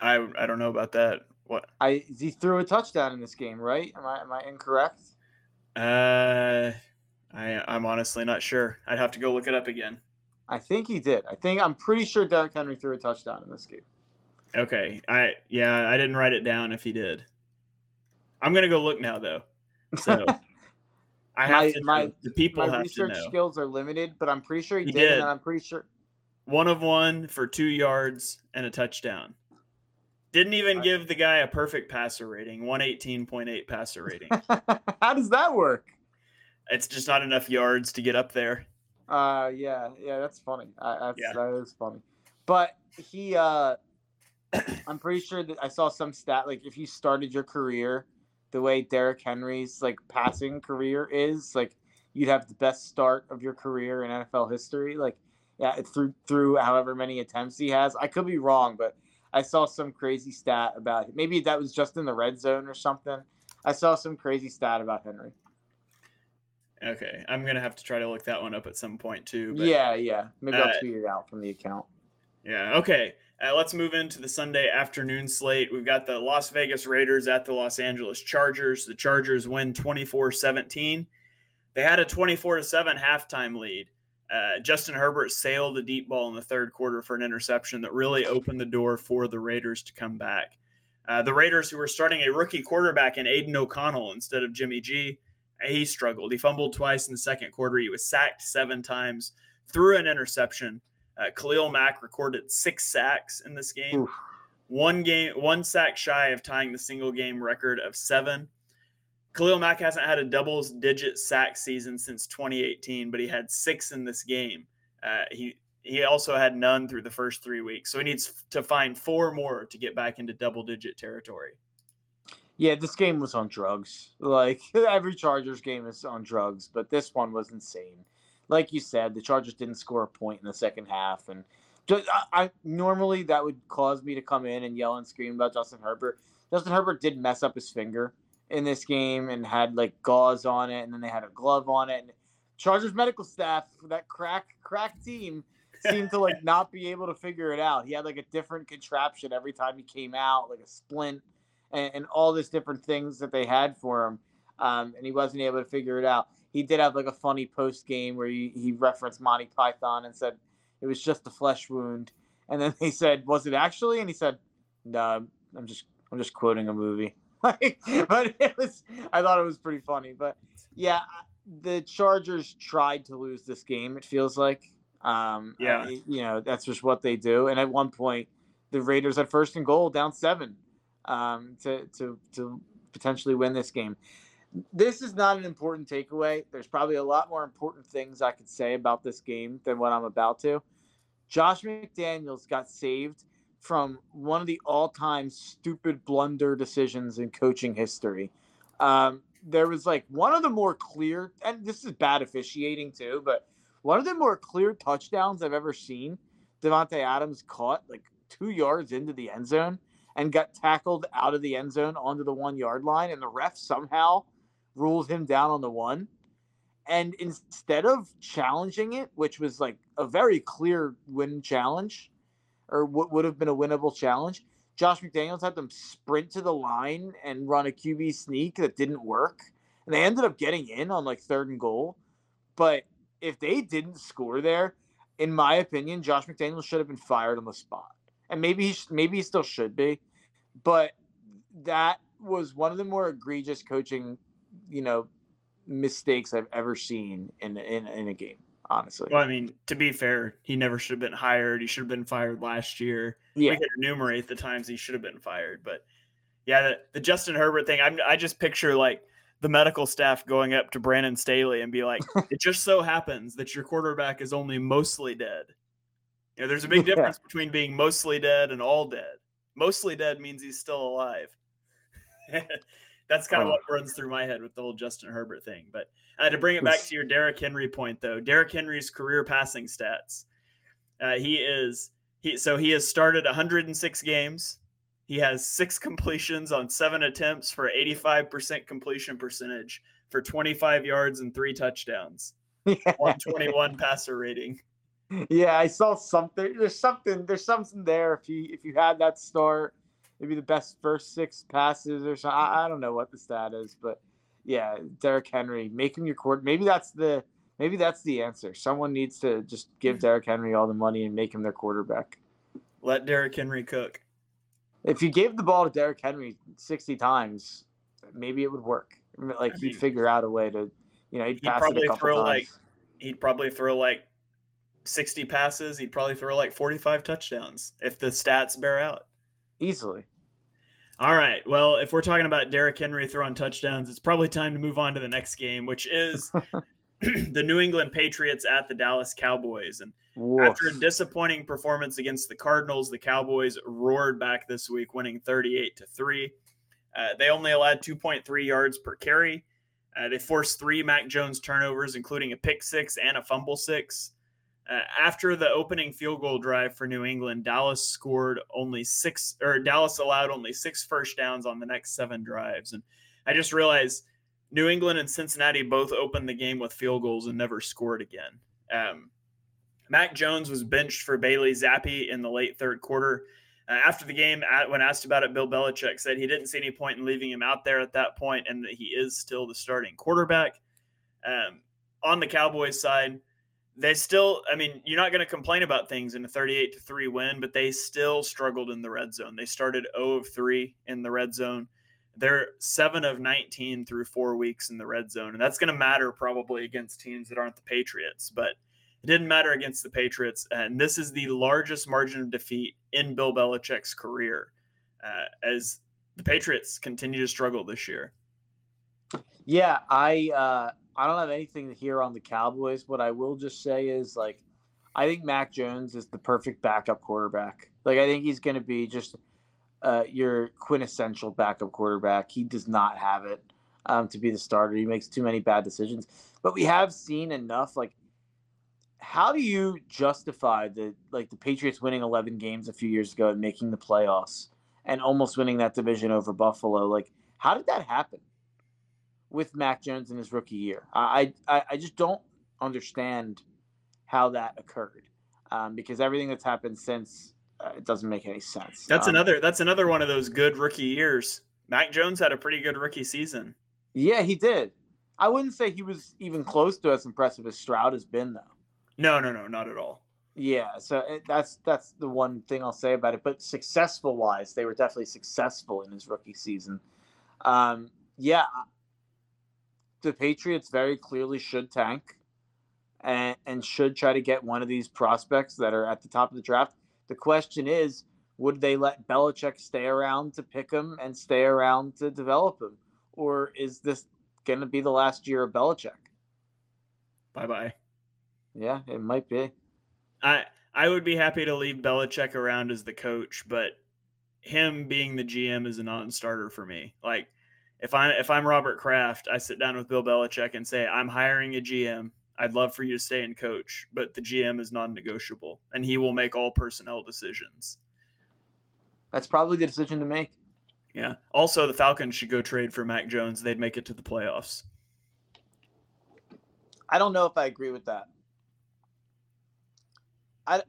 I I don't know about that. What I he threw a touchdown in this game, right? Am I am I incorrect? Uh, I I'm honestly not sure. I'd have to go look it up again. I think he did. I think I'm pretty sure Derrick Henry threw a touchdown in this game. Okay. I yeah, I didn't write it down if he did. I'm gonna go look now though. So [laughs] I have my, to my, the people my research skills are limited, but I'm pretty sure he, he did, did, and I'm pretty sure one of one for two yards and a touchdown. Didn't even give the guy a perfect passer rating, 118.8 passer rating. [laughs] How does that work? It's just not enough yards to get up there. Uh yeah, yeah, that's funny. I, that's, yeah. that is funny. But he uh [clears throat] I'm pretty sure that I saw some stat like if you started your career the way Derrick Henry's like passing career is, like you'd have the best start of your career in NFL history. Like, yeah, through through however many attempts he has. I could be wrong, but I saw some crazy stat about it. Maybe that was just in the red zone or something. I saw some crazy stat about Henry. Okay, I'm gonna have to try to look that one up at some point too. But, yeah, yeah. Maybe uh, I'll tweet it out from the account. Yeah. Okay. Uh, let's move into the Sunday afternoon slate. We've got the Las Vegas Raiders at the Los Angeles Chargers. The Chargers win 24 17. They had a 24 7 halftime lead. Uh, Justin Herbert sailed a deep ball in the third quarter for an interception that really opened the door for the Raiders to come back. Uh, the Raiders, who were starting a rookie quarterback in Aidan O'Connell instead of Jimmy G, he struggled. He fumbled twice in the second quarter. He was sacked seven times, threw an interception. Uh, Khalil Mack recorded six sacks in this game. Oof. One game, one sack shy of tying the single game record of seven. Khalil Mack hasn't had a double digit sack season since 2018, but he had six in this game. Uh, he he also had none through the first three weeks. So he needs to find four more to get back into double digit territory. Yeah, this game was on drugs. Like [laughs] every Chargers game is on drugs, but this one was insane. Like you said, the Chargers didn't score a point in the second half, and just, I, I normally that would cause me to come in and yell and scream about Justin Herbert. Justin Herbert did mess up his finger in this game and had like gauze on it, and then they had a glove on it. And Chargers medical staff, that crack crack team, seemed to like [laughs] not be able to figure it out. He had like a different contraption every time he came out, like a splint and, and all these different things that they had for him, um, and he wasn't able to figure it out. He did have like a funny post game where he, he referenced Monty Python and said it was just a flesh wound, and then [laughs] they said, "Was it actually?" And he said, "No, I'm just I'm just quoting a movie." [laughs] but it was I thought it was pretty funny. But yeah, the Chargers tried to lose this game. It feels like, um, yeah, you know that's just what they do. And at one point, the Raiders had first and goal, down seven, um, to to to potentially win this game. This is not an important takeaway. There's probably a lot more important things I could say about this game than what I'm about to. Josh McDaniels got saved from one of the all-time stupid blunder decisions in coaching history. Um, there was like one of the more clear, and this is bad officiating too, but one of the more clear touchdowns I've ever seen. Davante Adams caught like two yards into the end zone and got tackled out of the end zone onto the one yard line, and the ref somehow ruled him down on the one. And instead of challenging it, which was like a very clear win challenge, or what would have been a winnable challenge, Josh McDaniels had them sprint to the line and run a QB sneak that didn't work. And they ended up getting in on like third and goal. But if they didn't score there, in my opinion, Josh McDaniels should have been fired on the spot. And maybe he maybe he still should be. But that was one of the more egregious coaching, you know, mistakes I've ever seen in in, in a game. Honestly, well, I mean, to be fair, he never should have been hired. He should have been fired last year. Yeah. We could enumerate the times he should have been fired, but yeah, the, the Justin Herbert thing. I'm, I just picture like the medical staff going up to Brandon Staley and be like, [laughs] "It just so happens that your quarterback is only mostly dead." You know, there's a big difference yeah. between being mostly dead and all dead. Mostly dead means he's still alive. [laughs] That's kind of oh. what runs through my head with the whole Justin Herbert thing. But uh, to bring it back to your Derrick Henry point, though, Derrick Henry's career passing stats, uh, he is he so he has started 106 games. He has six completions on seven attempts for 85% completion percentage for 25 yards and three touchdowns. [laughs] 121 passer rating. Yeah, I saw something. There's something. There's something there. If you if you had that start maybe the best first six passes or something. I, I don't know what the stat is, but yeah, Derrick Henry, make him your court. Maybe that's the maybe that's the answer. Someone needs to just give Derrick Henry all the money and make him their quarterback. Let Derrick Henry cook. If you gave the ball to Derrick Henry sixty times, maybe it would work. Like I mean, he'd figure out a way to, you know, he'd, he'd probably throw times. like he'd probably throw like sixty passes. He'd probably throw like forty-five touchdowns if the stats bear out easily. All right. Well, if we're talking about Derrick Henry throwing touchdowns, it's probably time to move on to the next game, which is [laughs] [clears throat] the New England Patriots at the Dallas Cowboys. And Woof. after a disappointing performance against the Cardinals, the Cowboys roared back this week, winning 38 to 3. Uh, they only allowed 2.3 yards per carry. Uh, they forced three Mac Jones turnovers, including a pick six and a fumble six. Uh, after the opening field goal drive for New England, Dallas scored only six, or Dallas allowed only six first downs on the next seven drives. And I just realized New England and Cincinnati both opened the game with field goals and never scored again. Um, Mac Jones was benched for Bailey Zappe in the late third quarter. Uh, after the game, when asked about it, Bill Belichick said he didn't see any point in leaving him out there at that point and that he is still the starting quarterback. Um, on the Cowboys side, they still i mean you're not going to complain about things in a 38 to 3 win but they still struggled in the red zone. They started 0 of 3 in the red zone. They're 7 of 19 through 4 weeks in the red zone and that's going to matter probably against teams that aren't the patriots but it didn't matter against the patriots and this is the largest margin of defeat in bill belichick's career uh, as the patriots continue to struggle this year. Yeah i uh I don't have anything here on the Cowboys. What I will just say is like I think Mac Jones is the perfect backup quarterback. Like I think he's going to be just uh, your quintessential backup quarterback. He does not have it um, to be the starter. He makes too many bad decisions. But we have seen enough. Like, how do you justify the like the Patriots winning 11 games a few years ago and making the playoffs and almost winning that division over Buffalo? Like, how did that happen with Mac Jones in his rookie year? I I, I just don't understand how that occurred um, because everything that's happened since uh, it doesn't make any sense. That's um, another. That's another one of those good rookie years. Mac Jones had a pretty good rookie season. Yeah, he did. I wouldn't say he was even close to as impressive as Stroud has been, though. No, no, no, not at all. Yeah, so it, that's that's the one thing I'll say about it. But successful wise, they were definitely successful in his rookie season. Um, yeah, the Patriots very clearly should tank and, and should try to get one of these prospects that are at the top of the draft. The question is, would they let Belichick stay around to pick him and stay around to develop him? Or is this going to be the last year of Belichick? Bye bye. Yeah, it might be. I I would be happy to leave Belichick around as the coach, but him being the GM is a non-starter for me. Like if I'm if I'm Robert Kraft, I sit down with Bill Belichick and say, "I'm hiring a GM. I'd love for you to stay and coach, but the GM is non-negotiable, and he will make all personnel decisions." That's probably the decision to make. Yeah. Also, the Falcons should go trade for Mac Jones. They'd make it to the playoffs. I don't know if I agree with that. I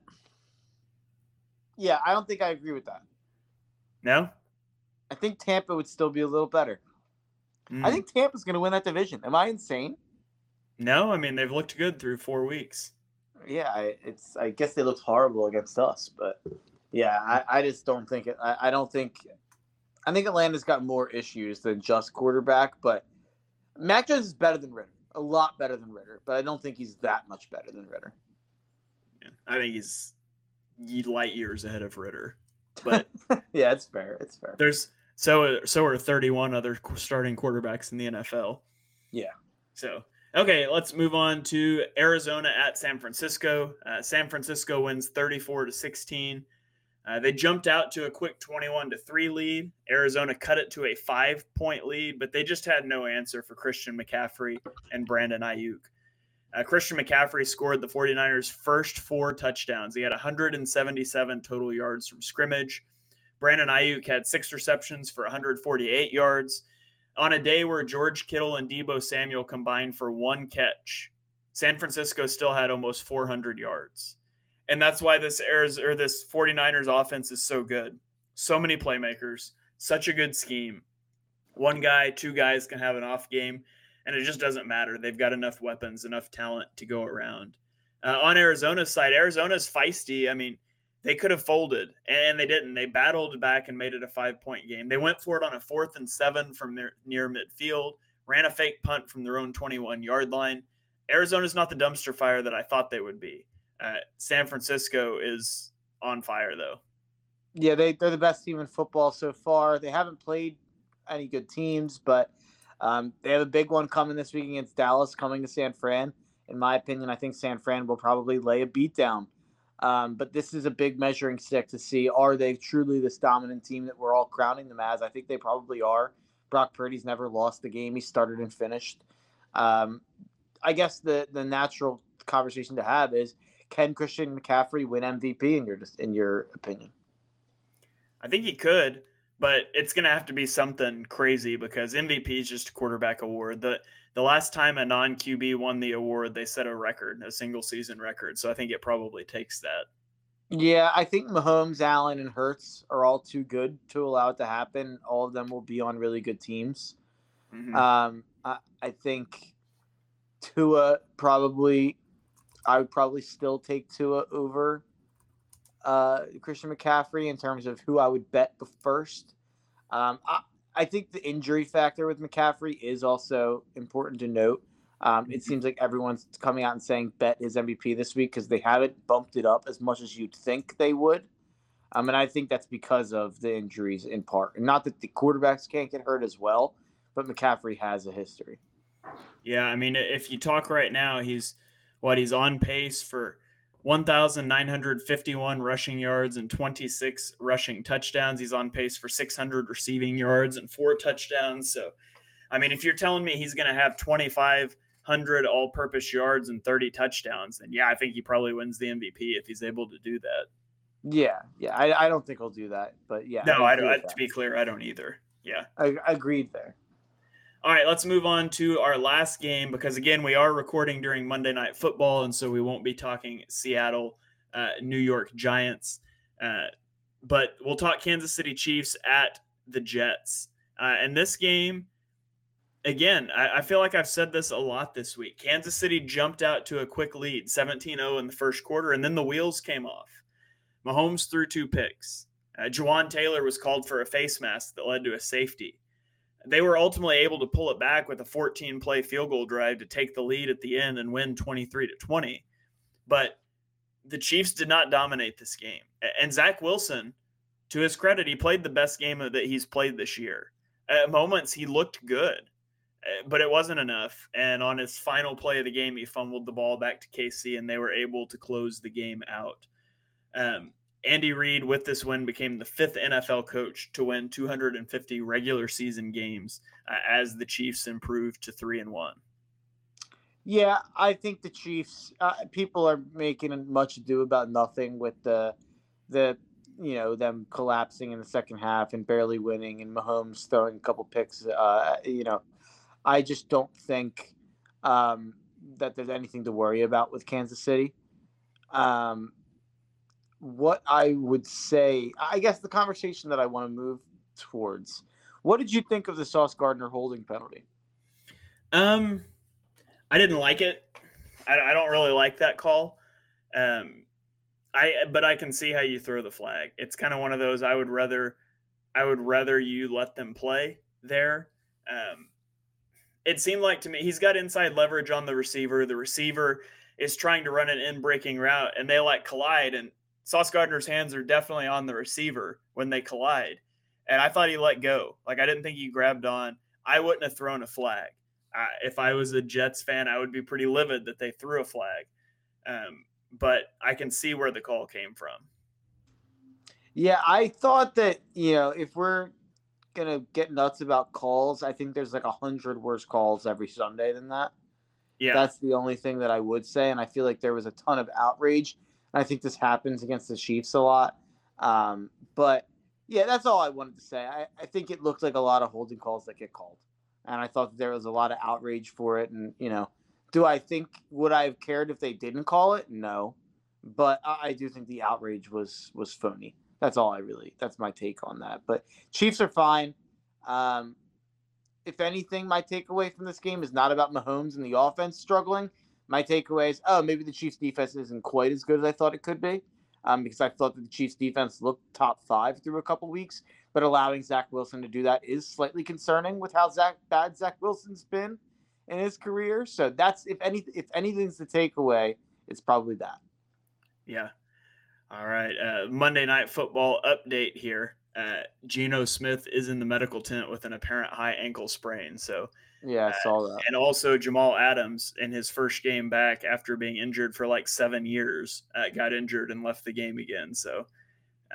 Yeah, I don't think I agree with that. No? I think Tampa would still be a little better. Mm. I think Tampa's going to win that division. Am I insane? No, I mean they've looked good through 4 weeks. Yeah, I, it's I guess they looked horrible against us, but yeah, I, I just don't think it. I, I don't think. I think Atlanta's got more issues than just quarterback, but Mac Jones is better than Ridder, a lot better than Ridder, but I don't think he's that much better than Ridder. Yeah, I think he's light years ahead of Ridder, [laughs] But yeah, it's fair. It's fair. There's so so are 31 other starting quarterbacks in the NFL. Yeah. So okay, let's move on to Arizona at San Francisco. Uh, San Francisco wins 34 to 16. Uh, they jumped out to a quick 21 to 3 lead. Arizona cut it to a five point lead, but they just had no answer for Christian McCaffrey and Brandon Aiyuk. Uh, Christian McCaffrey scored the 49ers' first four touchdowns. He had 177 total yards from scrimmage. Brandon Aiyuk had six receptions for 148 yards. On a day where George Kittle and Deebo Samuel combined for one catch, San Francisco still had almost 400 yards and that's why this airs or this 49ers offense is so good. So many playmakers, such a good scheme. One guy, two guys can have an off game, and it just doesn't matter. They've got enough weapons, enough talent to go around. Uh, on Arizona's side, Arizona's feisty. I mean, they could have folded, and they didn't. They battled back and made it a five point game. They went for it on a fourth and seven from their, near midfield, ran a fake punt from their own 21 yard line. Arizona's not the dumpster fire that I thought they would be. Uh, San Francisco is on fire though. Yeah, they they're the best team in football so far. They haven't played any good teams, but um, they have a big one coming this week against Dallas, coming to San Fran. In my opinion, I think San Fran will probably lay a beat down. Um, but this is a big measuring stick to see are they truly this dominant team that we're all crowning them as? I think they probably are. Brock Purdy's never lost the game. He started and finished. Um, I guess the the natural conversation to have is can Christian McCaffrey win MVP in your in your opinion? I think he could, but it's going to have to be something crazy because MVP is just a quarterback award. The the last time a non QB won the award, they set a record, a single season record. So I think it probably takes that. Yeah, I think Mahomes, Allen, and Hurts are all too good to allow it to happen. All of them will be on really good teams. Mm-hmm. Um, I, I think Tua probably I would probably still take Tua over uh, Christian McCaffrey in terms of who I would bet the first. Um, I, I, think the injury factor with McCaffrey is also important to note. Um, it seems like everyone's coming out and saying bet his MVP this week because they haven't bumped it up as much as you'd think they would. Um, and I think that's because of the injuries in part. And not that the quarterbacks can't get hurt as well, but McCaffrey has a history. Yeah, I mean, if you talk right now, he's – what he's on pace for 1,951 rushing yards and 26 rushing touchdowns. He's on pace for 600 receiving yards and four touchdowns. So, I mean, if you're telling me he's going to have 2,500 all purpose yards and 30 touchdowns, then yeah, I think he probably wins the MVP if he's able to do that. Yeah, yeah. I, I don't think he'll do that, but yeah. No, I, I don't. I, to be clear, I don't either. Yeah. I, agreed there. All right, let's move on to our last game because again, we are recording during Monday Night Football, and so we won't be talking Seattle, uh, New York Giants, uh, but we'll talk Kansas City Chiefs at the Jets. Uh, and this game, again, I, I, feel like I've said this a lot this week. Kansas City jumped out to a quick lead, 17-0 in the first quarter, and then the wheels came off. Mahomes threw two picks. Uh, Jawaan Taylor was called for a face mask that led to a safety they were ultimately able to pull it back with a 14 play field goal drive to take the lead at the end and win 23 to 20. But the Chiefs did not dominate this game. And Zach Wilson, to his credit, he played the best game that he's played this year. At moments, he looked good, eh, but it wasn't enough. And on his final play of the game, he fumbled the ball back to KC, and they were able to close the game out. Um, Andy Reid, with this win, became the fifth NFL coach to win 250 regular season games uh, as the Chiefs improved to three and one. Yeah, I think the Chiefs. Uh, people are making much ado about nothing with the the you know them collapsing in the second half and barely winning, and Mahomes throwing a couple picks. Uh, you know, I just don't think um, that there's anything to worry about with Kansas City. Um, what I would say, I guess the conversation that I want to move towards. What did you think of the Sauce Gardner holding penalty? Um, I didn't like it. I, I don't really like that call. Um, I but I can see how you throw the flag. It's kind of one of those. I would rather, I would rather you let them play there. Um, it seemed like to me he's got inside leverage on the receiver. The receiver is trying to run an in breaking route, and they like collide, and Sauce Gardner's hands are definitely on the receiver when they collide. And I thought he let go. Like I didn't think he grabbed on. I wouldn't have thrown a flag. Uh, if I was a Jets fan, I would be pretty livid that they threw a flag. Um, but I can see where the call came from. Yeah, I thought that you know if we're gonna get nuts about calls, I think there's like a hundred worse calls every Sunday than that. Yeah, that's the only thing that I would say, and I feel like there was a ton of outrage I think this happens against the Chiefs a lot. Um, but yeah, that's all I wanted to say. I, I think it looked like a lot of holding calls that get called. And I thought there was a lot of outrage for it. And, you know, do I think would I have cared if they didn't call it? No. But I, I do think the outrage was was phony. That's all I really that's my take on that. But Chiefs are fine. Um, if anything, my takeaway from this game is not about Mahomes and the offense struggling my takeaway is, oh, maybe the Chiefs defense isn't quite as good as I thought it could be. Um, because I thought that the Chiefs defense looked top five through a couple weeks, but allowing Zach Wilson to do that is slightly concerning with how Zach bad Zach Wilson's been in his career. So that's if any if anything's the takeaway, it's probably that. Yeah. All right. Uh, Monday night football update here. Uh, Geno Smith is in the medical tent with an apparent high ankle sprain. So yeah, I saw that. And also Jamal Adams in his first game back after being injured for like seven years, uh, got injured and left the game again. So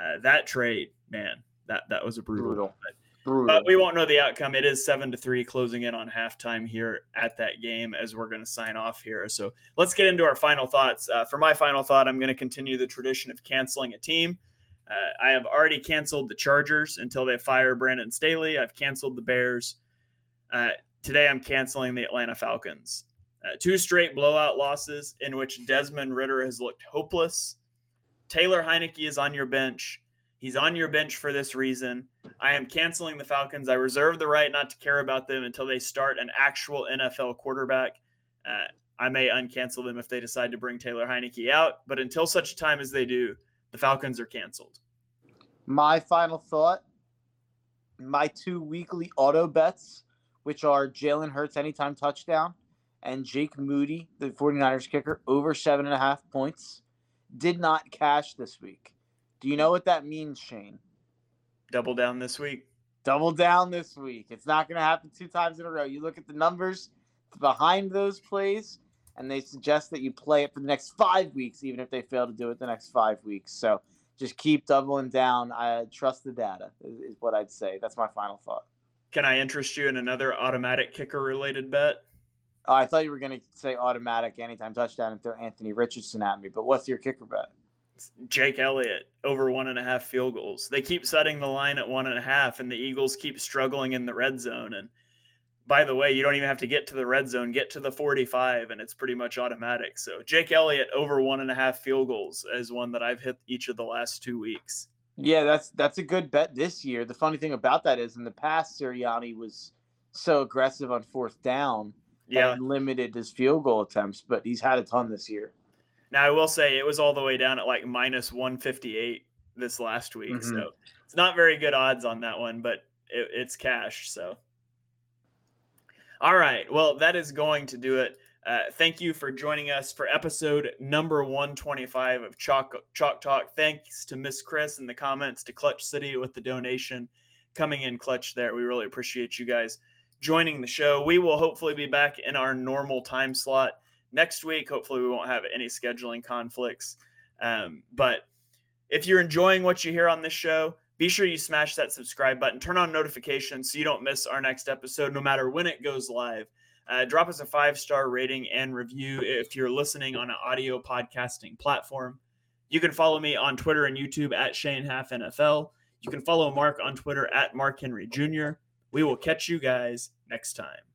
uh, that trade, man, that that was a brutal. brutal. But, brutal. but we won't know the outcome. It is seven to three, closing in on halftime here at that game as we're going to sign off here. So let's get into our final thoughts. Uh, for my final thought, I'm going to continue the tradition of canceling a team. Uh, I have already canceled the Chargers until they fire Brandon Staley. I've canceled the Bears. Uh, Today, I'm canceling the Atlanta Falcons. Uh, two straight blowout losses in which Desmond Ridder has looked hopeless. Taylor Heinicke is on your bench. He's on your bench for this reason. I am canceling the Falcons. I reserve the right not to care about them until they start an actual NFL quarterback. Uh, I may uncancel them if they decide to bring Taylor Heinicke out, but until such time as they do, the Falcons are canceled. My final thought my two weekly auto bets which are Jalen Hurts anytime touchdown and Jake Moody, the 49ers kicker, over seven and a half points, did not cash this week. Do you know what that means, Shane? Double down this week. Double down this week. It's not going to happen two times in a row. You look at the numbers behind those plays, and they suggest that you play it for the next five weeks, even if they fail to do it the next five weeks. So just keep doubling down. I trust the data is, is what I'd say. That's my final thought. Can I interest you in another automatic kicker related bet? Oh, I thought you were going to say automatic anytime touchdown and throw Anthony Richardson at me. But what's your kicker bet? Jake Elliott over one and a half field goals. They keep setting the line at one and a half, and the Eagles keep struggling in the red zone. And by the way, you don't even have to get to the red zone, get to the 45, and it's pretty much automatic. So Jake Elliott over one and a half field goals is one that I've hit each of the last two weeks. Yeah, that's that's a good bet this year. The funny thing about that is in the past, Sirianni was so aggressive on fourth down Yeah. and limited his field goal attempts, but he's had a ton this year. Now I will say it was all the way down at like minus 158 this last week. Mhm. So it's not very good odds on that one, but it, it's cash. So all right. Well, that is going to do it. Uh, thank you for joining us for episode number 125 of Chalk Chalk Talk. Thanks to Miss Chris in the comments to Clutch City with the donation coming in clutch there. We really appreciate you guys joining the show. We will hopefully be back in our normal time slot next week. Hopefully, we won't have any scheduling conflicts. Um, but if you're enjoying what you hear on this show, be sure you smash that subscribe button, turn on notifications so you don't miss our next episode, no matter when it goes live. Uh, drop us a five star rating and review if you're listening on an audio podcasting platform. You can follow me on Twitter and YouTube at Shane Half NFL. You can follow Mark on Twitter at Mark Henry Jr. We will catch you guys next time.